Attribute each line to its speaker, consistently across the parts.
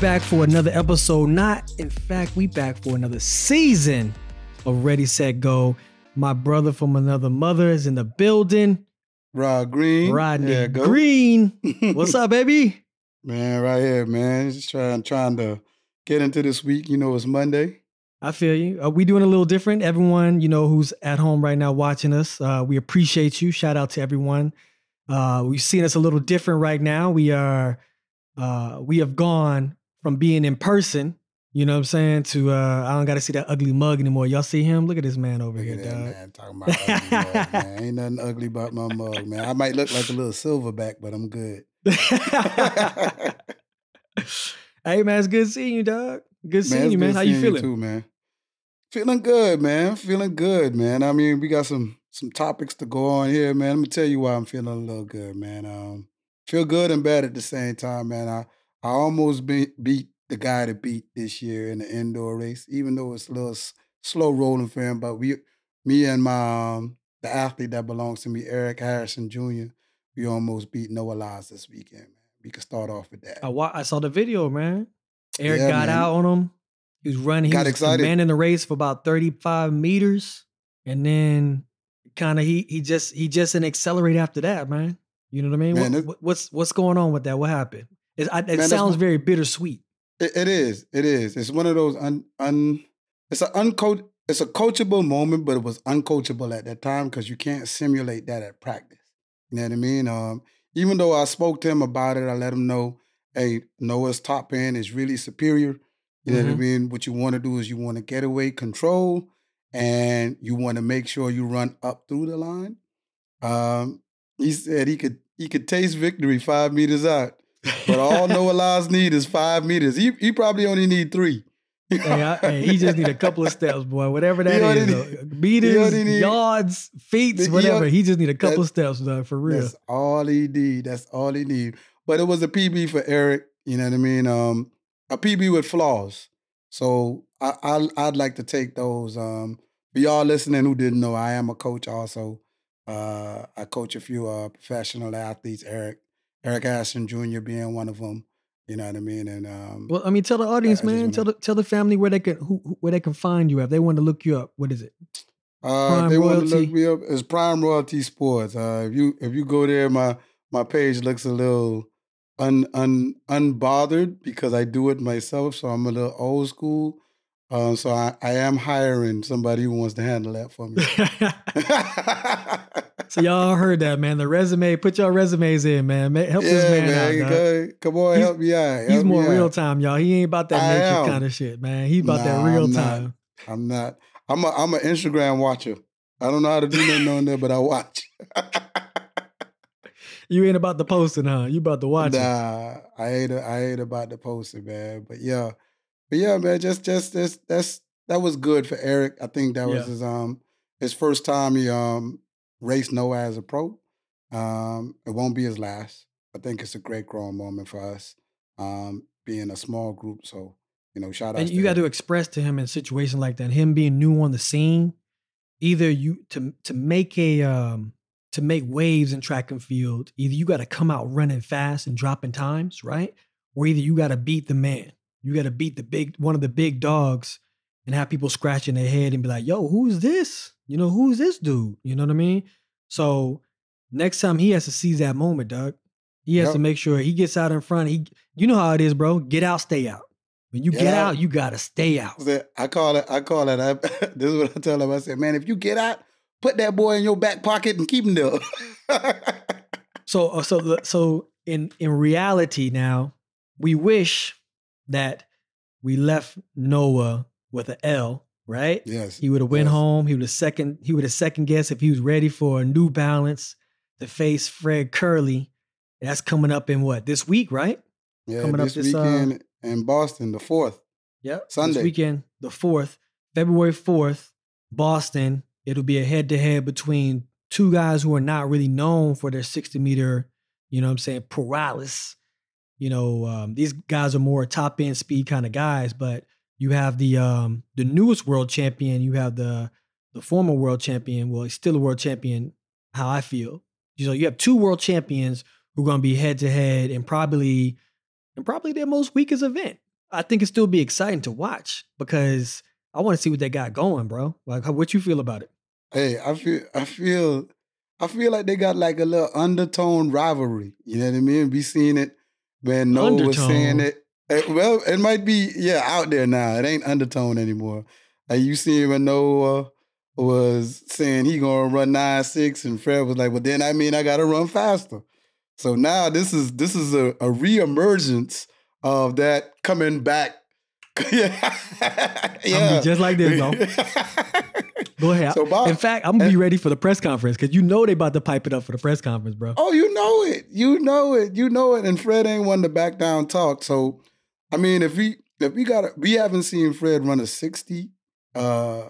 Speaker 1: Back for another episode. Not, in fact, we back for another season of Ready, Set, Go. My brother from another mother is in the building.
Speaker 2: Rod Green.
Speaker 1: Rodney
Speaker 2: Yeah.
Speaker 1: Green. What's up, baby?
Speaker 2: Man, right here, man. Just trying trying to get into this week. You know, it's Monday.
Speaker 1: I feel you. Are we doing a little different? Everyone, you know, who's at home right now watching us, uh, we appreciate you. Shout out to everyone. Uh, we've seen us a little different right now. We are, uh, we have gone from being in person, you know what I'm saying, to uh, I don't got to see that ugly mug anymore. Y'all see him? Look at this man over
Speaker 2: Look
Speaker 1: here, dog.
Speaker 2: man. Talking about ugly mug, man. Ain't nothing ugly about my mug, man. I might look like a little silverback, but I'm good.
Speaker 1: hey man, it's good seeing you, dog. Good seeing
Speaker 2: it's
Speaker 1: you, man. How you feeling?
Speaker 2: too, man? Feeling good, man. Feeling good, man. I mean, we got some some topics to go on here, man. Let me tell you why I'm feeling a little good, man. Um, feel good and bad at the same time, man. I I almost be, beat the guy that beat this year in the indoor race, even though it's a little s- slow rolling for him. But we, me and my um, the athlete that belongs to me, Eric Harrison Jr., we almost beat Noah Lyles this weekend, man. We can start off with that.
Speaker 1: I, wa- I saw the video, man. Eric
Speaker 2: Yeah,
Speaker 1: got
Speaker 2: man.
Speaker 1: out on him. He was running. He
Speaker 2: Got
Speaker 1: was
Speaker 2: excited.
Speaker 1: in the race for about 35 meters. And then kind of he he just he just didn't accelerate after that, man. You know what I mean?
Speaker 2: Man,
Speaker 1: what- what's what's going on with that? What happened? It, I, it
Speaker 2: that's
Speaker 1: sounds very bittersweet.
Speaker 2: It, it is. It is. It's one of those un un. It's an uncoach. It's a coachable moment, but it was uncoachable at that time because you can't simulate that at practice. You know what I mean? Um, even though I spoke to him about it, I let him know, hey, Noah's top end is really superior. You know what I
Speaker 1: Mhm.
Speaker 2: mean? What you want to do is you want to get away control, and you want to make sure you run up through the line. Um, he said he could he could taste victory five meters out. But all Noah Lyles need is five meters. He he probably only need three.
Speaker 1: hey, I, hey, he just need a couple of steps, boy. Whatever that is,
Speaker 2: need-
Speaker 1: uh, meters,
Speaker 2: need-
Speaker 1: yards, feet, whatever. He just need a couple of steps, dog, for real.
Speaker 2: That's all he need. That's all he need. But it was a PB for Eric. You know what I mean? Um, a PB with flaws. So I, I I'd like to take those. Um, for y'all listening who didn't know, I am a coach also. Uh, I coach a few uh, professional athletes. Eric Eric Harrison Jr. being one of them. You know what I mean? And um,
Speaker 1: Well, I mean, tell the audience,
Speaker 2: I
Speaker 1: man.
Speaker 2: wanna-
Speaker 1: Tell the tell the family where they can who, who- where they can find you. If they want to look you up, what is it?
Speaker 2: Uh, they want to look me up, it's Prime Royalty Sports. Uh, if you if you go there, my my page looks a little un un unbothered because I do it myself. So I'm a little old school. Um, so I, I am hiring somebody who wants to handle that for me.
Speaker 1: so y'all heard that, man. The resume, put your resumes in, man. Ma- Help this man, out. dog.
Speaker 2: go- come on,
Speaker 1: He's-
Speaker 2: help me out.
Speaker 1: He's
Speaker 2: help me
Speaker 1: more real time, y'all. He ain't about that
Speaker 2: I
Speaker 1: nature
Speaker 2: am.
Speaker 1: kind of shit, man. He's about that real
Speaker 2: I'm not.
Speaker 1: time.
Speaker 2: I'm not. I'm a I'm an Instagram watcher. I don't know how to do nothing on there, but I watch.
Speaker 1: You ain't about the posting, huh? You about to watch.
Speaker 2: Nah, I ain't I ain't about the posting, man. But yeah, but yeah, man. Just just that's that's that was good for Eric. I think that was
Speaker 1: Yeah.
Speaker 2: his um his first time he um raced Noah as a pro. Um, it won't be his last. I think it's a great growing moment for us. Um, being a small group, so you know, shout out.
Speaker 1: And you got to express to him in a situation like that, him being new on the scene, either you to to make a um to make waves in track and field, either you got to come out running fast and dropping times, right? Or either you got to beat the man. You got to beat the big one of the big dogs and have people scratching their head and be like, "Yo, who's this? You know, who's this dude?" You know what I mean? So next time he has to seize that moment, Doug. He has
Speaker 2: Yep.
Speaker 1: to make sure he gets out in front. He, you know how it is, bro. Get out, stay out. When you get
Speaker 2: Yeah.
Speaker 1: out, you gotta stay out.
Speaker 2: I call it. I call it. I, this is what I tell him. I said, man, if you get out, put that boy in your back pocket and keep him there.
Speaker 1: So, uh, so, so in in reality, now we wish that we left Noah with an L, right?
Speaker 2: yes,
Speaker 1: He would have went
Speaker 2: yes.
Speaker 1: home. He would have second. He would have second guess if he was ready for a New Balance to face Fred Kerley. That's coming up in what this week, right?
Speaker 2: Yeah,
Speaker 1: coming up
Speaker 2: this,
Speaker 1: this, uh,
Speaker 2: weekend in Boston, the fourth.
Speaker 1: Yep.
Speaker 2: Sunday.
Speaker 1: This weekend, the 4th, February 4th, Boston. It'll be a head to head between two guys who are not really known for their 60 meter, you know what I'm saying, paralysis. You know, um, these guys are more top end speed kind of guys, but you have the um, the newest world champion, you have the the former world champion, well, he's still a world champion, how I feel. You know, you have two world champions who are going to be head to head and probably and probably their most weakest event. I think it still be exciting to watch because I want to see what they got going, bro. Like, how, what you feel about it?
Speaker 2: Hey, I feel, I feel, I feel like they got like a little undertone rivalry. You know what I mean? Be seeing it when Noah was saying it. Eh, well, it might be yeah out there now. It ain't undertone anymore. Like you see when Noah was saying he gonna run nine six, and Fred was like, "Well, then I mean I gotta run faster." So now this is this is a, a reemergence of that coming back.
Speaker 1: Yeah, yeah. just like this, though. Go ahead. So Bob, in fact, I'm gonna be ready for the press conference because you know they about to pipe it up for the press conference, bro.
Speaker 2: Oh, you know it. You know it. You know it. And Fred ain't one to back down talk. So, I mean, if we if we got we haven't seen Fred run a 60 uh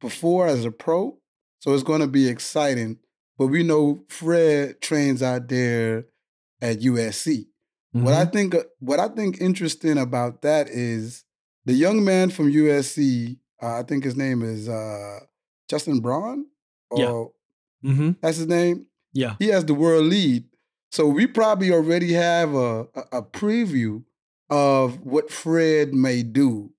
Speaker 2: before as a pro, so it's going to be exciting. But we know Fred trains out there at USC. Mm-hmm. What I mm-hmm. think what I think interesting about that is the young man from USC. Uh, I think his name is uh, Justin Braun.
Speaker 1: Or, yeah, mm-hmm.
Speaker 2: that's his name.
Speaker 1: Yeah,
Speaker 2: he has the world lead. So we probably already have a, a, a preview of what Fred may do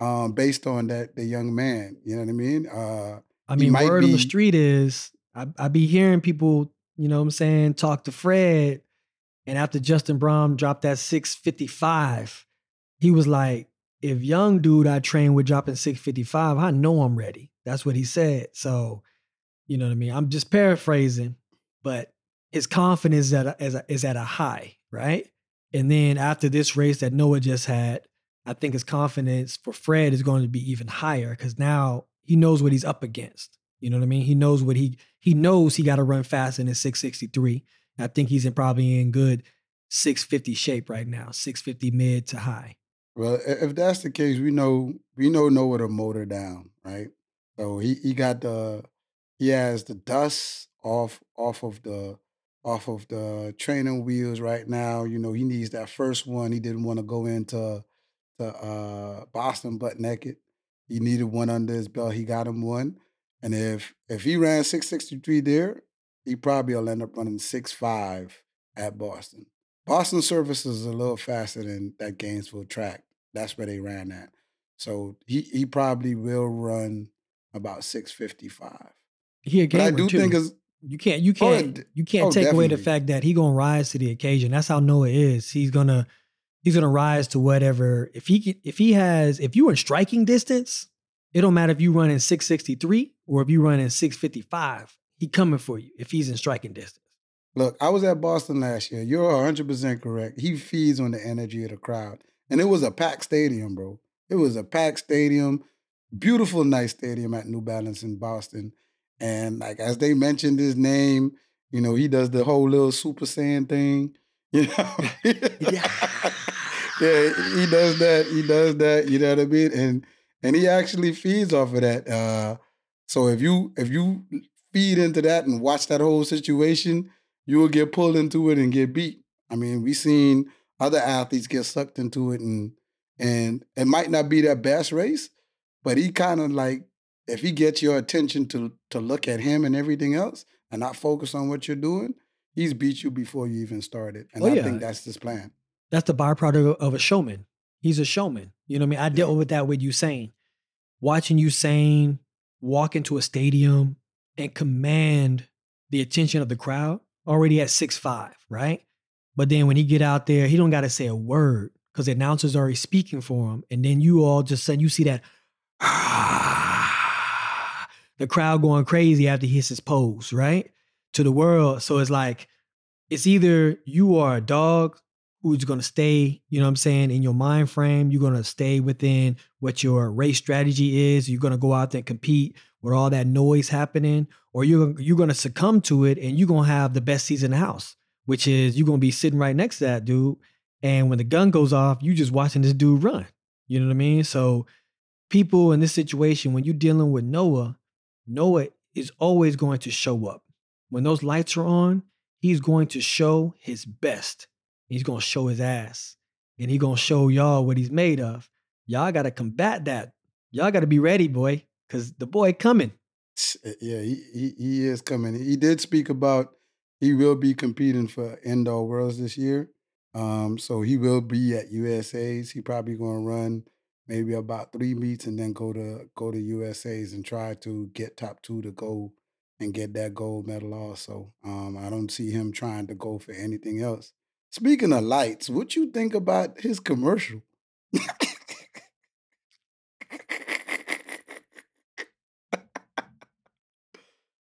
Speaker 2: um, based on that the young man. You know what I mean? Uh,
Speaker 1: I mean, word be, on the street is I, I be hearing people, you know what I'm saying, talk to Fred. And after Justin Braun dropped that 655, he was like, if young dude I train with dropping 655, I know I'm ready. That's what he said. So, you know what I mean? I'm just paraphrasing, but his confidence is at a, is, a, is at a high, right? And then after this race that Noah just had, I think his confidence for Fred is going to be even higher because now he knows what he's up against. You know what I mean? He knows what he he knows he got to run fast in his 663. I think he's in probably in good 650 shape right now, 650 mid to high.
Speaker 2: Well, if that's the case, we know we know Noah to motor down, right? So he he got the he has the dust off off of the off of the training wheels right now. You know, he needs that first one. He didn't want to go into the uh, Boston butt naked. He needed one under his belt. He got him one. And if if he ran 663 there, he probably will end up running 6'5 at Boston. Boston surface is a little faster than that Gainesville track. That's where they ran at. So he he probably will run about 655.
Speaker 1: He a gamer but I do too. think is you can't you oh, can't oh, you can't oh, take definitely. away the fact that he gonna rise to the occasion. That's how Noah is. He's gonna he's gonna rise to whatever. If he can, if he has if you in striking distance, it don't matter if you run in 663 or if you run in 655. He coming for you if he's in striking distance.
Speaker 2: Look, I was at Boston last year. You're 100% correct. He feeds on the energy of the crowd. And it was a packed stadium, bro. It was a packed stadium. Beautiful, nice stadium at New Balance in Boston. And like as they mentioned his name, you know, he does the whole little Super Saiyan thing. You know? yeah. yeah, he does that. He does that. You know what I mean? And and he actually feeds off of that. Uh, so if you if you feed into that and watch that whole situation, you will get pulled into it and get beat. I mean, we seen other athletes get sucked into it, and and it might not be their best race, but he kind of like if he gets your attention to to look at him and everything else, and not focus on what you're doing, he's beat you before you even started. And oh, I yeah. think that's his plan.
Speaker 1: That's the byproduct of a showman. He's a showman. You know what I mean? I dealt with that with Usain. Watching Usain walk into a stadium and command the attention of the crowd already at six five, right? But then when he get out there, he don't got to say a word because the announcer's already speaking for him. And then you all just said you see that the crowd going crazy after he hits his pose, right? To the world. So it's like it's either you are a dog who's to stay, you know what I'm saying, in your mind frame. You're to stay within what your race strategy is. You're to go out there and compete with all that noise happening, or you're, you're to succumb to it and you're to have the best season in the house, which is you're going to be sitting right next to that dude. And when the gun goes off, you just watching this dude run. You know what I mean? So people in this situation, when you're dealing with Noah, Noah is always going to show up. When those lights are on, he's going to show his best. He's gonna show his ass. And he gonna show y'all what he's made of. Y'all gotta combat that. Y'all gotta be ready, boy, because the boy coming.
Speaker 2: Eh, yeah, he, he he is coming. He did speak about he will be competing for indoor worlds this year. Um, so he will be at USA's. He probably gonna run maybe about three meets and then go to go to USA's and try to get top two to go and get that gold medal also. Um, I don't see him trying to go for anything else. Speaking of lights, what you think about his commercial?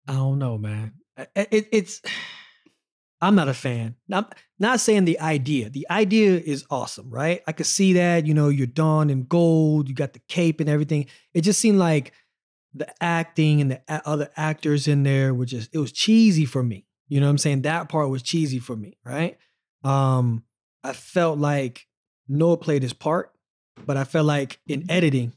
Speaker 1: I don't know, man. It, it's I'm not a fan. I'm not saying the idea. The idea is awesome, right? I could see that. You know, you're donned in gold, you got the cape and everything. It just seemed like the acting and the other actors in there were just it was cheesy for me. You know what I'm saying? That part was cheesy for me, right? Um, I felt like Noah played his part, but I felt like in editing,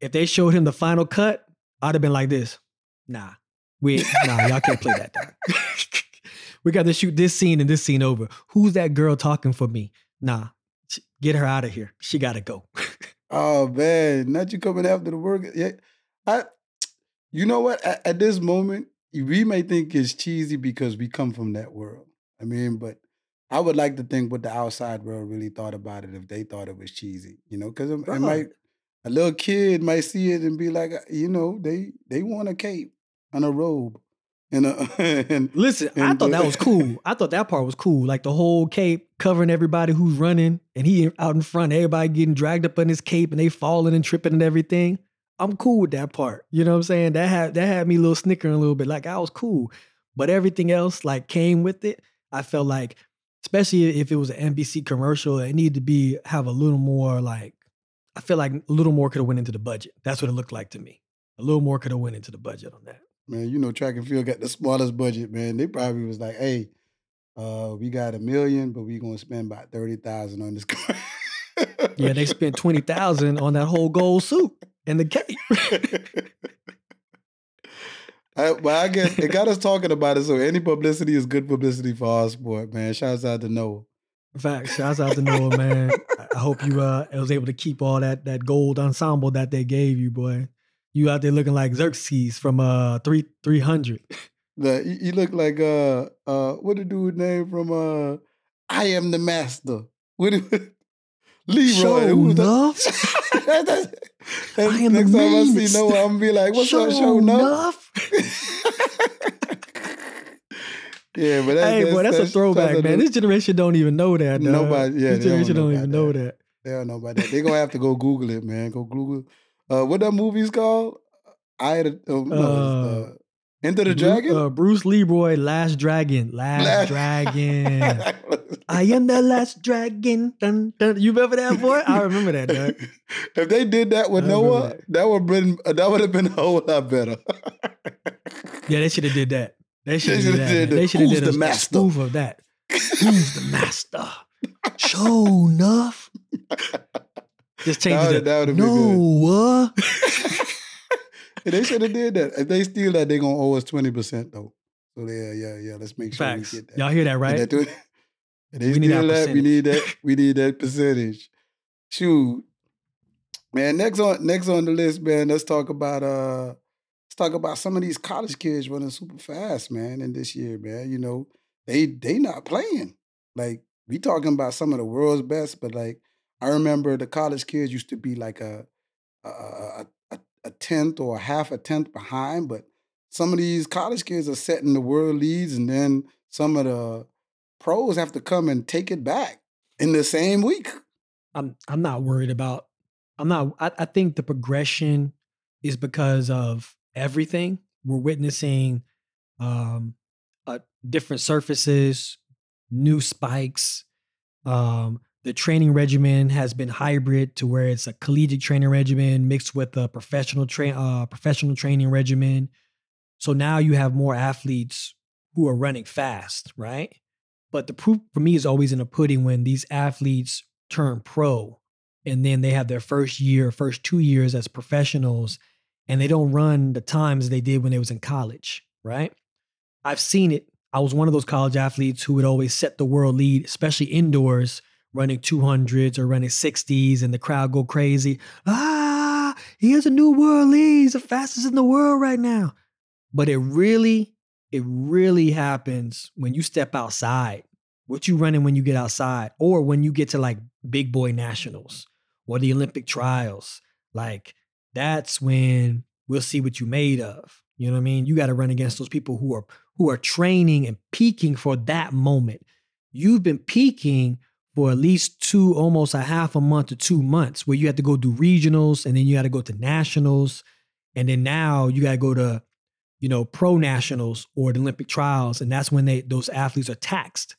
Speaker 1: if they showed him the final cut, I'd have been like this. Nah, we nah, y'all can't play that. we got to shoot this scene and this scene over. Who's that girl talking for me? Nah, get her out of here. She got to go.
Speaker 2: oh man, not you coming after the work. Yeah, I. You know what? At, at this moment, we may think it's cheesy because we come from that world. I mean, but I would like to think what the outside world really thought about it if they thought it was cheesy. You know, because it, it might a little kid might see it and be like, uh, you know, they they want a cape and a robe. And, uh, a, and
Speaker 1: listen, and I thought that was cool. I thought that part was cool. Like the whole cape covering everybody who's running, and he out in front, everybody getting dragged up in his cape, and they falling and tripping and everything. I'm cool with that part. You know what I'm saying? That had that had me a little snickering a little bit. Like I was cool, but everything else like came with it. I felt like, especially if it was an NBC commercial, it needed to be have a little more like. I feel like a little more could have went into the budget. That's what it looked like to me. A little more could have went into the budget on that
Speaker 2: man, you know, track and field got the smallest budget, man. They probably was like, hey, uh, we got a million, but we gonna spend about thirty thousand on this car.
Speaker 1: yeah, they spent twenty thousand on that whole gold suit and the cape.
Speaker 2: I, well, I guess it got us talking about it. So any publicity is good publicity for our sport, man. Shouts out to Noah.
Speaker 1: fact, shouts out to Noah, man. I hope you uh was able to keep all that that gold ensemble that they gave you, boy. You out there looking like Xerxes from uh three three hundred.
Speaker 2: The you look like uh uh what the dude name from uh I am the master. What Leroy.
Speaker 1: Show enough.
Speaker 2: that, I am next time I see Noah, I'm gonna be like, "What's show up, show enough?" yeah, but
Speaker 1: that, hey, that's, boy, that's, that's a throwback, man. This generation don't even know that. Dog. Nobody, yeah, this generation don't, don't even know that.
Speaker 2: They don't know about that. They gonna have to go Google it, man. Go Google uh, what that movie's called? I had a, uh, uh, Enter the Dragon.
Speaker 1: Uh, Bruce Leroy, Last Dragon, Last, last Dragon. I am the last dragon. Dun, dun. You remember that boy? I remember that. Dog.
Speaker 2: if they did that with Noah, that. that would been uh, that would have been a whole lot better.
Speaker 1: yeah, they should have did that. They should have did that. They should have did a, the master? spoof of that. Who's the master? Show enough. Just change that it. That would have no, been
Speaker 2: good. they should have did that. If they steal that, they're gonna owe us twenty percent though. So yeah, yeah, yeah. Let's make sure Facts. we get that.
Speaker 1: Y'all hear that, right? That
Speaker 2: they we need that, that we need that. We need that percentage. Shoot, man. Next on next on the list, man. Let's talk about uh, let's talk about some of these college kids running super fast, man. In this year, man. You know, they they not playing. Like we talking about some of the world's best, but like I remember the college kids used to be like a a, a, a tenth or half a tenth behind, but some of these college kids are setting the world leads, and then some of the pros have to come and take it back in the same week.
Speaker 1: I'm I'm not worried about. I'm not. I, I think the progression is because of everything we're witnessing. Um, uh, different surfaces, new spikes, um, the training regimen has been hybrid to where it's a collegiate training regimen mixed with a professional train uh, professional training regimen. So now you have more athletes who are running fast, right? But the proof for me is always in the pudding when these athletes turn pro and then they have their first year, first two years as professionals, and they don't run the times they did when they was in college, right? I've seen it. I was one of those college athletes who would always set the world lead, especially indoors running 200s or running 60s and the crowd go crazy. Ah, he has a new world lead. He's the fastest in the world right now. But it really, it really happens when you step outside what you running when you get outside or when you get to like big boy nationals or the Olympic trials. Like that's when we'll see what you made of. You know what I mean? You got to run against those people who are who are training and peaking for that moment. You've been peaking for at least two, almost a half a month to two months, where you have to go do regionals and then you got to go to nationals, and then now you got to go to, you know, pro nationals or the Olympic trials, and that's when they those athletes are taxed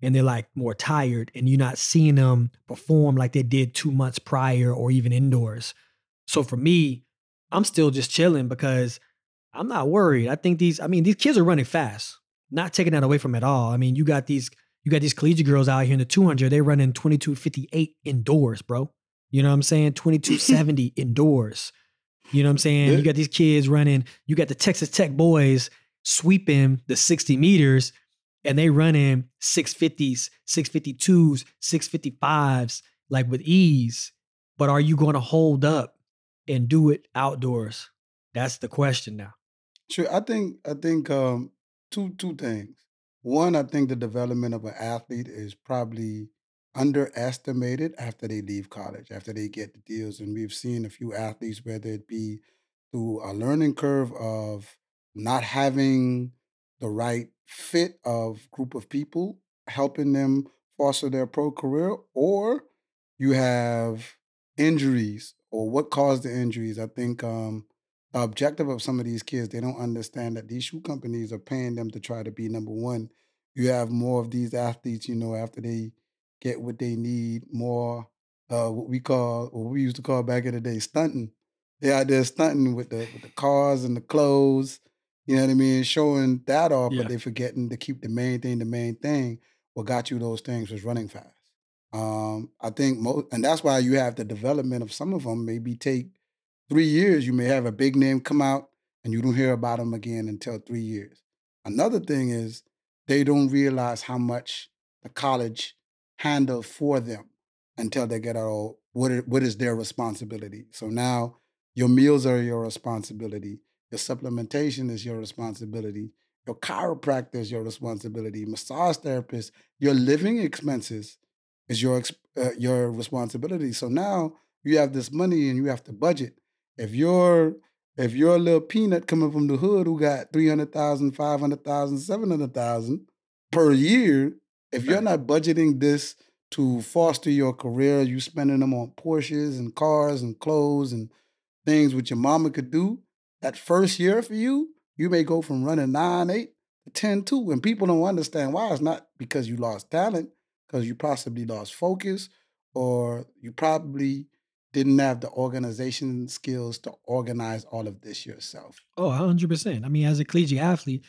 Speaker 1: and they're like more tired, and you're not seeing them perform like they did two months prior or even indoors. So for me, I'm still just chilling because I'm not worried. I think these, I mean, these kids are running fast. Not taking that away from at all. I mean, you got these, you got these collegiate girls out here in the 200. They running 2258 indoors, bro. You know what I'm saying? 2270 indoors. You know what I'm saying? You got these kids running. You got the Texas Tech boys sweeping the 60 meters, and they running 650s, 652s, 655s, like with ease. But are you going to hold up and do it outdoors? That's the question now.
Speaker 2: Sure. I think I think um two two things. One, I think the development of an athlete is probably underestimated after they leave college, after they get the deals. And we've seen a few athletes, whether it be through a learning curve of not having the right fit of group of people helping them foster their pro career, or you have injuries or what caused the injuries. I think um, objective of some of these kids, they don't understand that these shoe companies are paying them to try to be number one. You have more of these athletes, you know, after they get what they need, more uh, what we call, what we used to call back in the day, stunting. They out there stunting with the with the cars and the clothes, you know what I mean, showing that off,
Speaker 1: Yeah.
Speaker 2: but they forgetting to keep the main thing the main thing. What got you those things was running fast. Um, I think most, and that's why you have the development of some of them maybe take three years. You may have a big name come out and you don't hear about them again until three years. Another thing is they don't realize how much the college handle for them until they get out. What what is their responsibility? So now your meals are your responsibility. Your supplementation is your responsibility. Your chiropractor is your responsibility. Massage therapist, your living expenses is your uh, your responsibility. So now you have this money and you have to budget. If you're if you're a little peanut coming from the hood who got 300,000, 500,000, 700,000 per year, if you're not budgeting this to foster your career, you spending them on Porsches and cars and clothes and things which your mama could do, that first year for you, you may go from running 9 8 to 10 2. And people don't understand why. It's not because you lost talent, because you possibly lost focus, or you probably didn't have the organization skills to organize all of this yourself.
Speaker 1: Oh, 100%. I mean, as a collegiate athlete,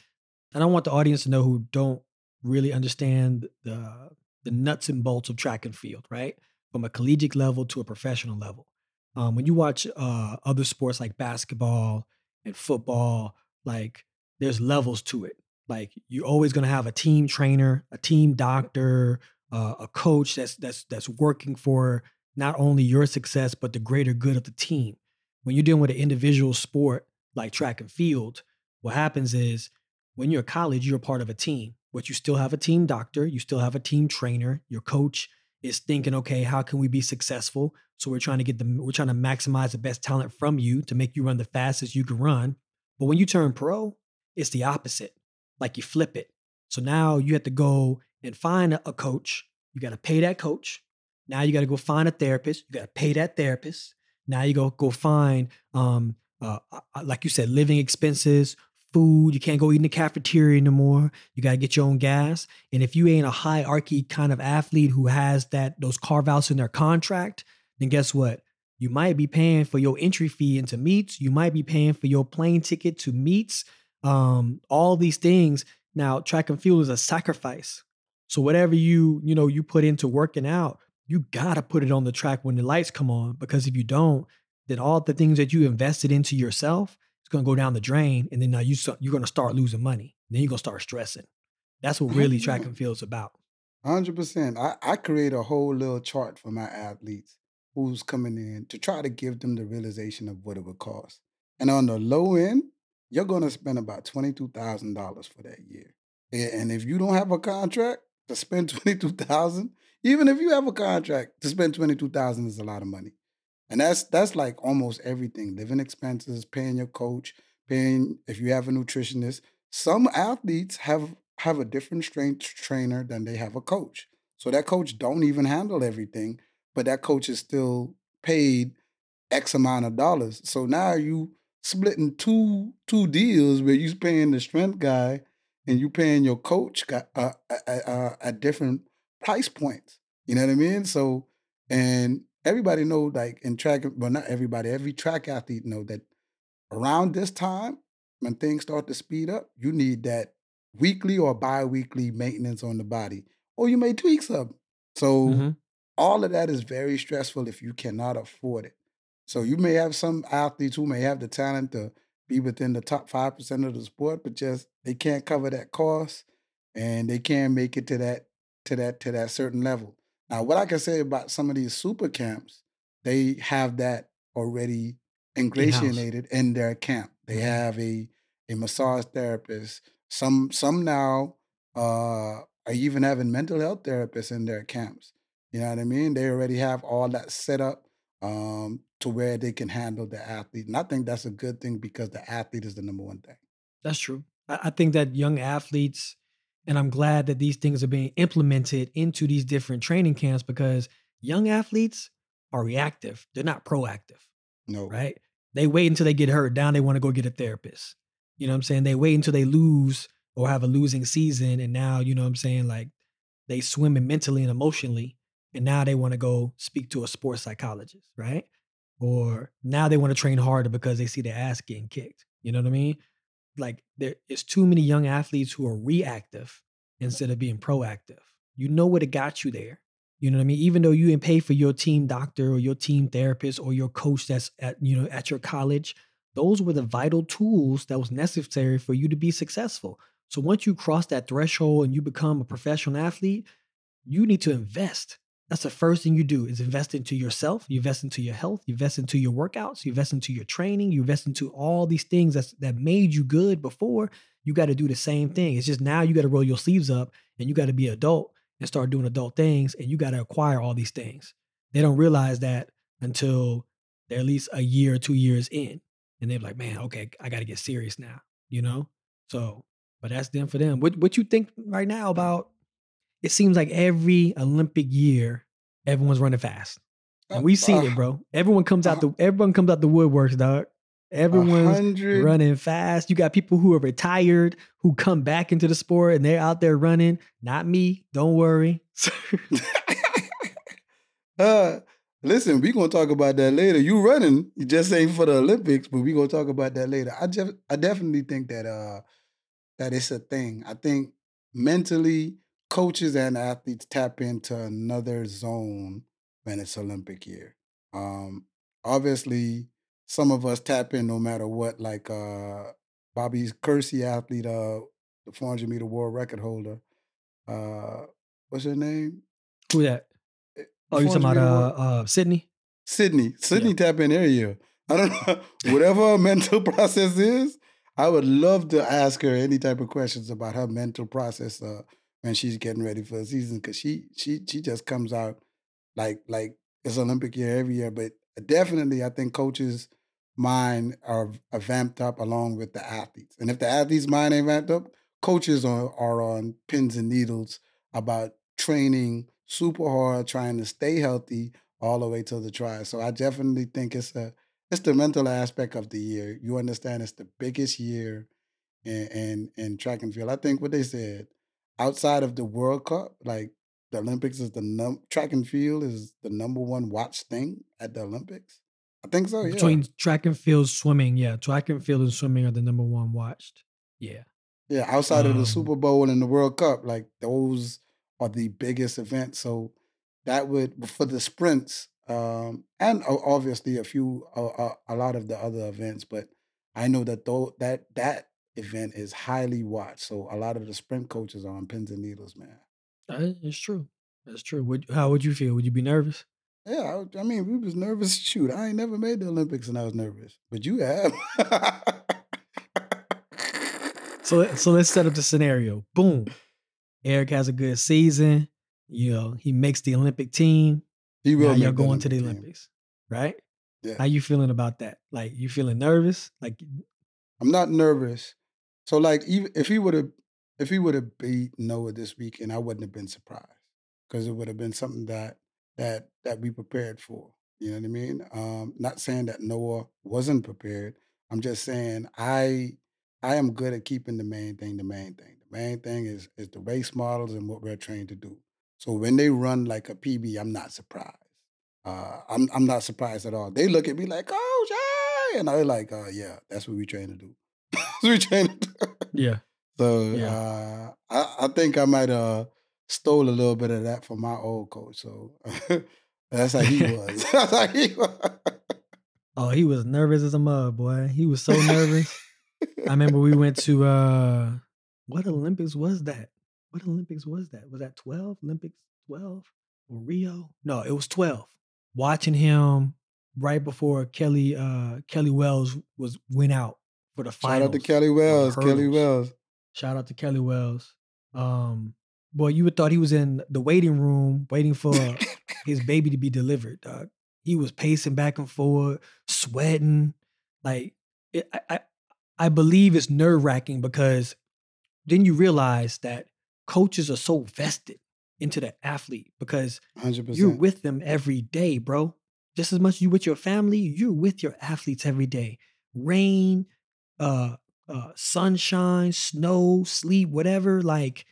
Speaker 1: I don't want the audience to know who don't really understand the the nuts and bolts of track and field, right? From a collegiate level to a professional level. Um, when you watch uh, other sports like basketball and football, like there's levels to it. Like you're always going to have a team trainer, a team doctor, uh, a coach that's that's that's working for not only your success but the greater good of the team. When you're dealing with an individual sport like track and field, what happens is when you're at college, you're part of a team, but you still have a team doctor, you still have a team trainer. Your coach is thinking, okay, how can we be successful? So we're trying to get the we're trying to maximize the best talent from you to make you run the fastest you can run. But when you turn pro, it's the opposite. Like you flip it. So now you have to go and find a a coach. You got to pay that coach. Now you got to go find a therapist. You got to pay that therapist. Now you go go find um uh, uh, like you said, living expenses, food. You can't go eat in the cafeteria anymore. You got to get your own gas. And if you ain't a hierarchy kind of athlete who has that those carve outs in their contract, then guess what? You might be paying for your entry fee into meets. You might be paying for your plane ticket to meets. Um, all these things. Now, track and field is a sacrifice. So whatever you you know you put into working out, you gotta put it on the track when the lights come on. Because if you don't, then all the things that you invested into yourself is gonna go down the drain, and then now you you're gonna start losing money. Then you're gonna start stressing. That's what really track and field's about.
Speaker 2: Hundred percent. I, I create a whole little chart for my athletes who's coming in to try to give them the realization of what it would cost. And on the low end, you're gonna spend about twenty two thousand dollars for that year. And if you don't have a contract, to spend twenty two thousand, even if you have a contract, to spend twenty two thousand is a lot of money, and that's that's like almost everything: living expenses, paying your coach, paying if you have a nutritionist. Some athletes have have a different strength trainer than they have a coach, so that coach don't even handle everything, but that coach is still paid X amount of dollars. So now you splitting two two deals where you're paying the strength guy and you're paying your coach uh, at different price points. You know what I mean? So and everybody know like in track, well not everybody, every track athlete know that around this time when things start to speed up, you need that weekly or bi-weekly maintenance on the body, or you may tweak something. So mm-hmm. all of that is very stressful if you cannot afford it. So you may have some athletes who may have the talent to be within the top five percent of the sport, but just they can't cover that cost and they can't make it to that to that to that certain level. Now, what I can say about some of these super camps, they have that already ingratiated In-house. in their camp. They mm-hmm. have a a massage therapist. Some some now uh, are even having mental health therapists in their camps. You know what I mean? They already have all that set up um, to where they can handle the athlete. And I think that's a good thing because the athlete is the number one thing.
Speaker 1: That's true. I think that young athletes, and I'm glad that these things are being implemented into these different training camps because young athletes are reactive. They're not proactive.
Speaker 2: No.
Speaker 1: Right? They wait until they get hurt. Down they want to go get a therapist. You know what I'm saying? They wait until they lose or have a losing season. And now, you know what I'm saying? Like they swim in mentally and emotionally. And now they want to go speak to a sports psychologist, right? or now they want to train harder because they see their ass getting kicked. You know what I mean? Like there is too many young athletes who are reactive mm-hmm. instead of being proactive. You know what it got you there. You know what I mean? Even though you didn't pay for your team doctor or your team therapist or your coach that's at you know at your college, those were the vital tools that was necessary for you to be successful. So once you cross that threshold and you become a professional athlete, you need to invest that's the first thing you do is invest into yourself, you invest into your health, you invest into your workouts, you invest into your training, you invest into all these things that's, that made you good before. You got to do the same thing. It's just now you got to roll your sleeves up and you got to be adult and start doing adult things and you got to acquire all these things. They don't realize that until they're at least a year or two years in. And they're like, man, okay, I got to get serious now, you know? So, but that's them for them. What, what you think right now about it seems like every Olympic year, everyone's running fast. And uh, we've seen uh, it, bro. Everyone comes out uh, the everyone comes out the woodworks, dog. Everyone's running fast. You got people who are retired who come back into the sport and they're out there running. Not me. Don't worry.
Speaker 2: uh, listen, we're gonna talk about that later. You running, you just ain't for the Olympics, but we're gonna talk about that later. I just I definitely think that uh that it's a thing. I think mentally coaches and athletes tap into another zone when it's Olympic year. Um, obviously, some of us tap in no matter what. Like uh, Bobby Kersee, athlete, uh, the 400 meter world record holder. Uh, what's her name?
Speaker 1: Who that? Eh, oh, you talking about uh, uh, Sydney?
Speaker 2: Sydney. Sydney yeah. tap in every year. I don't know. Whatever her mental process is, I would love to ask her any type of questions about her mental process. Uh, when she's getting ready for the season because she she she just comes out like like it's Olympic year every year. But definitely, I think coaches' mind are, are vamped up along with the athletes. And if the athletes' mind ain't vamped up, coaches are are on pins and needles about training super hard, trying to stay healthy all the way till the try. So I definitely think it's a it's the mental aspect of the year. You understand it's the biggest year in, in, in track and field. I think what they said, outside of the World Cup, like the Olympics is the num track and field is the number one watch thing at the Olympics. I think so. Yeah.
Speaker 1: Between track and field, swimming, yeah, track and field and swimming are the number one watched. Yeah.
Speaker 2: Yeah, outside um, of the um Super Bowl and the World Cup, like those are the biggest events. So that would for the sprints, um, and obviously a few, a, a lot of the other events. But I know that though that that event is highly watched. So a lot of the sprint coaches are on pins and needles, man.
Speaker 1: It's true. That's true. Would, how would you feel? Would you be nervous?
Speaker 2: Yeah, I, I mean, we was nervous. Shoot, I ain't never made the Olympics and I was nervous, but you have.
Speaker 1: so, so let's set up the scenario. Boom, Eric has a good season. You know, he makes the Olympic team.
Speaker 2: He will.
Speaker 1: Now you're going to the
Speaker 2: Olympic team.
Speaker 1: Olympics, right?
Speaker 2: Yeah.
Speaker 1: How you feeling about that? Like you feeling nervous? Like
Speaker 2: I'm not nervous. So like even if he would have if he would have beat Noah this weekend, I wouldn't have been surprised. Because it would have been something that that that we prepared for. You know what I mean? Um, not saying that Noah wasn't prepared. I'm just saying I I am good at keeping the main thing the main thing. The main thing is is the race models and what we're trained to do. So when they run like a PB, I'm not surprised. Uh, I'm I'm not surprised at all. They look at me like, oh hey!" and I'm like, "Uh, yeah, that's what we train to do. we train to
Speaker 1: yeah,
Speaker 2: So
Speaker 1: Yeah.
Speaker 2: uh, I, I think I might uh stole a little bit of that from my old coach. So that's how he was. that's how he was.
Speaker 1: Oh, he was nervous as a mug, boy. He was so nervous. I remember we went to uh what Olympics was that? What Olympics was that? Was that 12? Olympics 12 or Rio? No, it was 12. Watching him right before Kelly uh Kellie Wells was went out for the finals.
Speaker 2: Shout out to Kellie Wells. Kelly. Wells.
Speaker 1: Shout out to Kellie Wells. Um boy, you would thought he was in the waiting room waiting for his baby to be delivered, dog. He was pacing back and forth, sweating. Like it, I, I, I believe it's nerve wracking because then you realize that coaches are so vested into the athlete because
Speaker 2: Hundred
Speaker 1: you're with them every day, bro. Just as much as you with your family, you're with your athletes every day. Rain, uh, uh, sunshine, snow, sleep, whatever. Like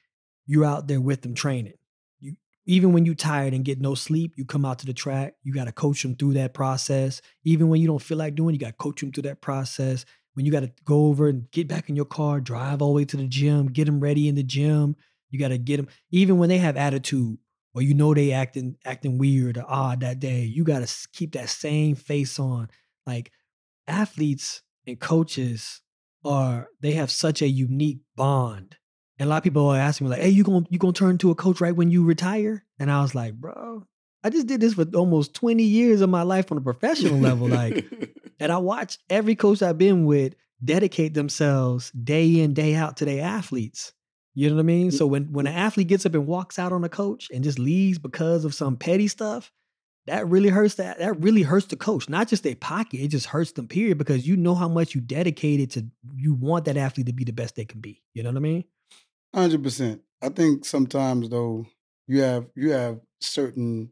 Speaker 1: you're out there with them training. You even when you tired and get no sleep, you come out to the track. You got to coach them through that process. Even when you don't feel like doing, you got to coach them through that process. When you got to go over and get back in your car, drive all the way to the gym, get them ready in the gym. You got to get them. Even when they have attitude, or you know they acting acting weird or odd that day, you got to keep that same face on. Like athletes and coaches are they have such a unique bond. And a lot of people are asking me like, "Hey, you going you going to turn to a coach right when you retire?" And I was like, "Bro, I just did this for almost 20 years of my life on a professional level like and I watch every coach I've been with dedicate themselves day in, day out to their athletes. You know what I mean? Mm, so when when mm. an athlete gets up and walks out on a coach and just leaves because of some petty stuff, that really hurts that that really hurts the coach. Not just their pocket, it just hurts them, period, because you know how much you dedicated to you want that athlete to be the best they can be. You know what I mean?
Speaker 2: Hundred percent. I think sometimes though you have you have certain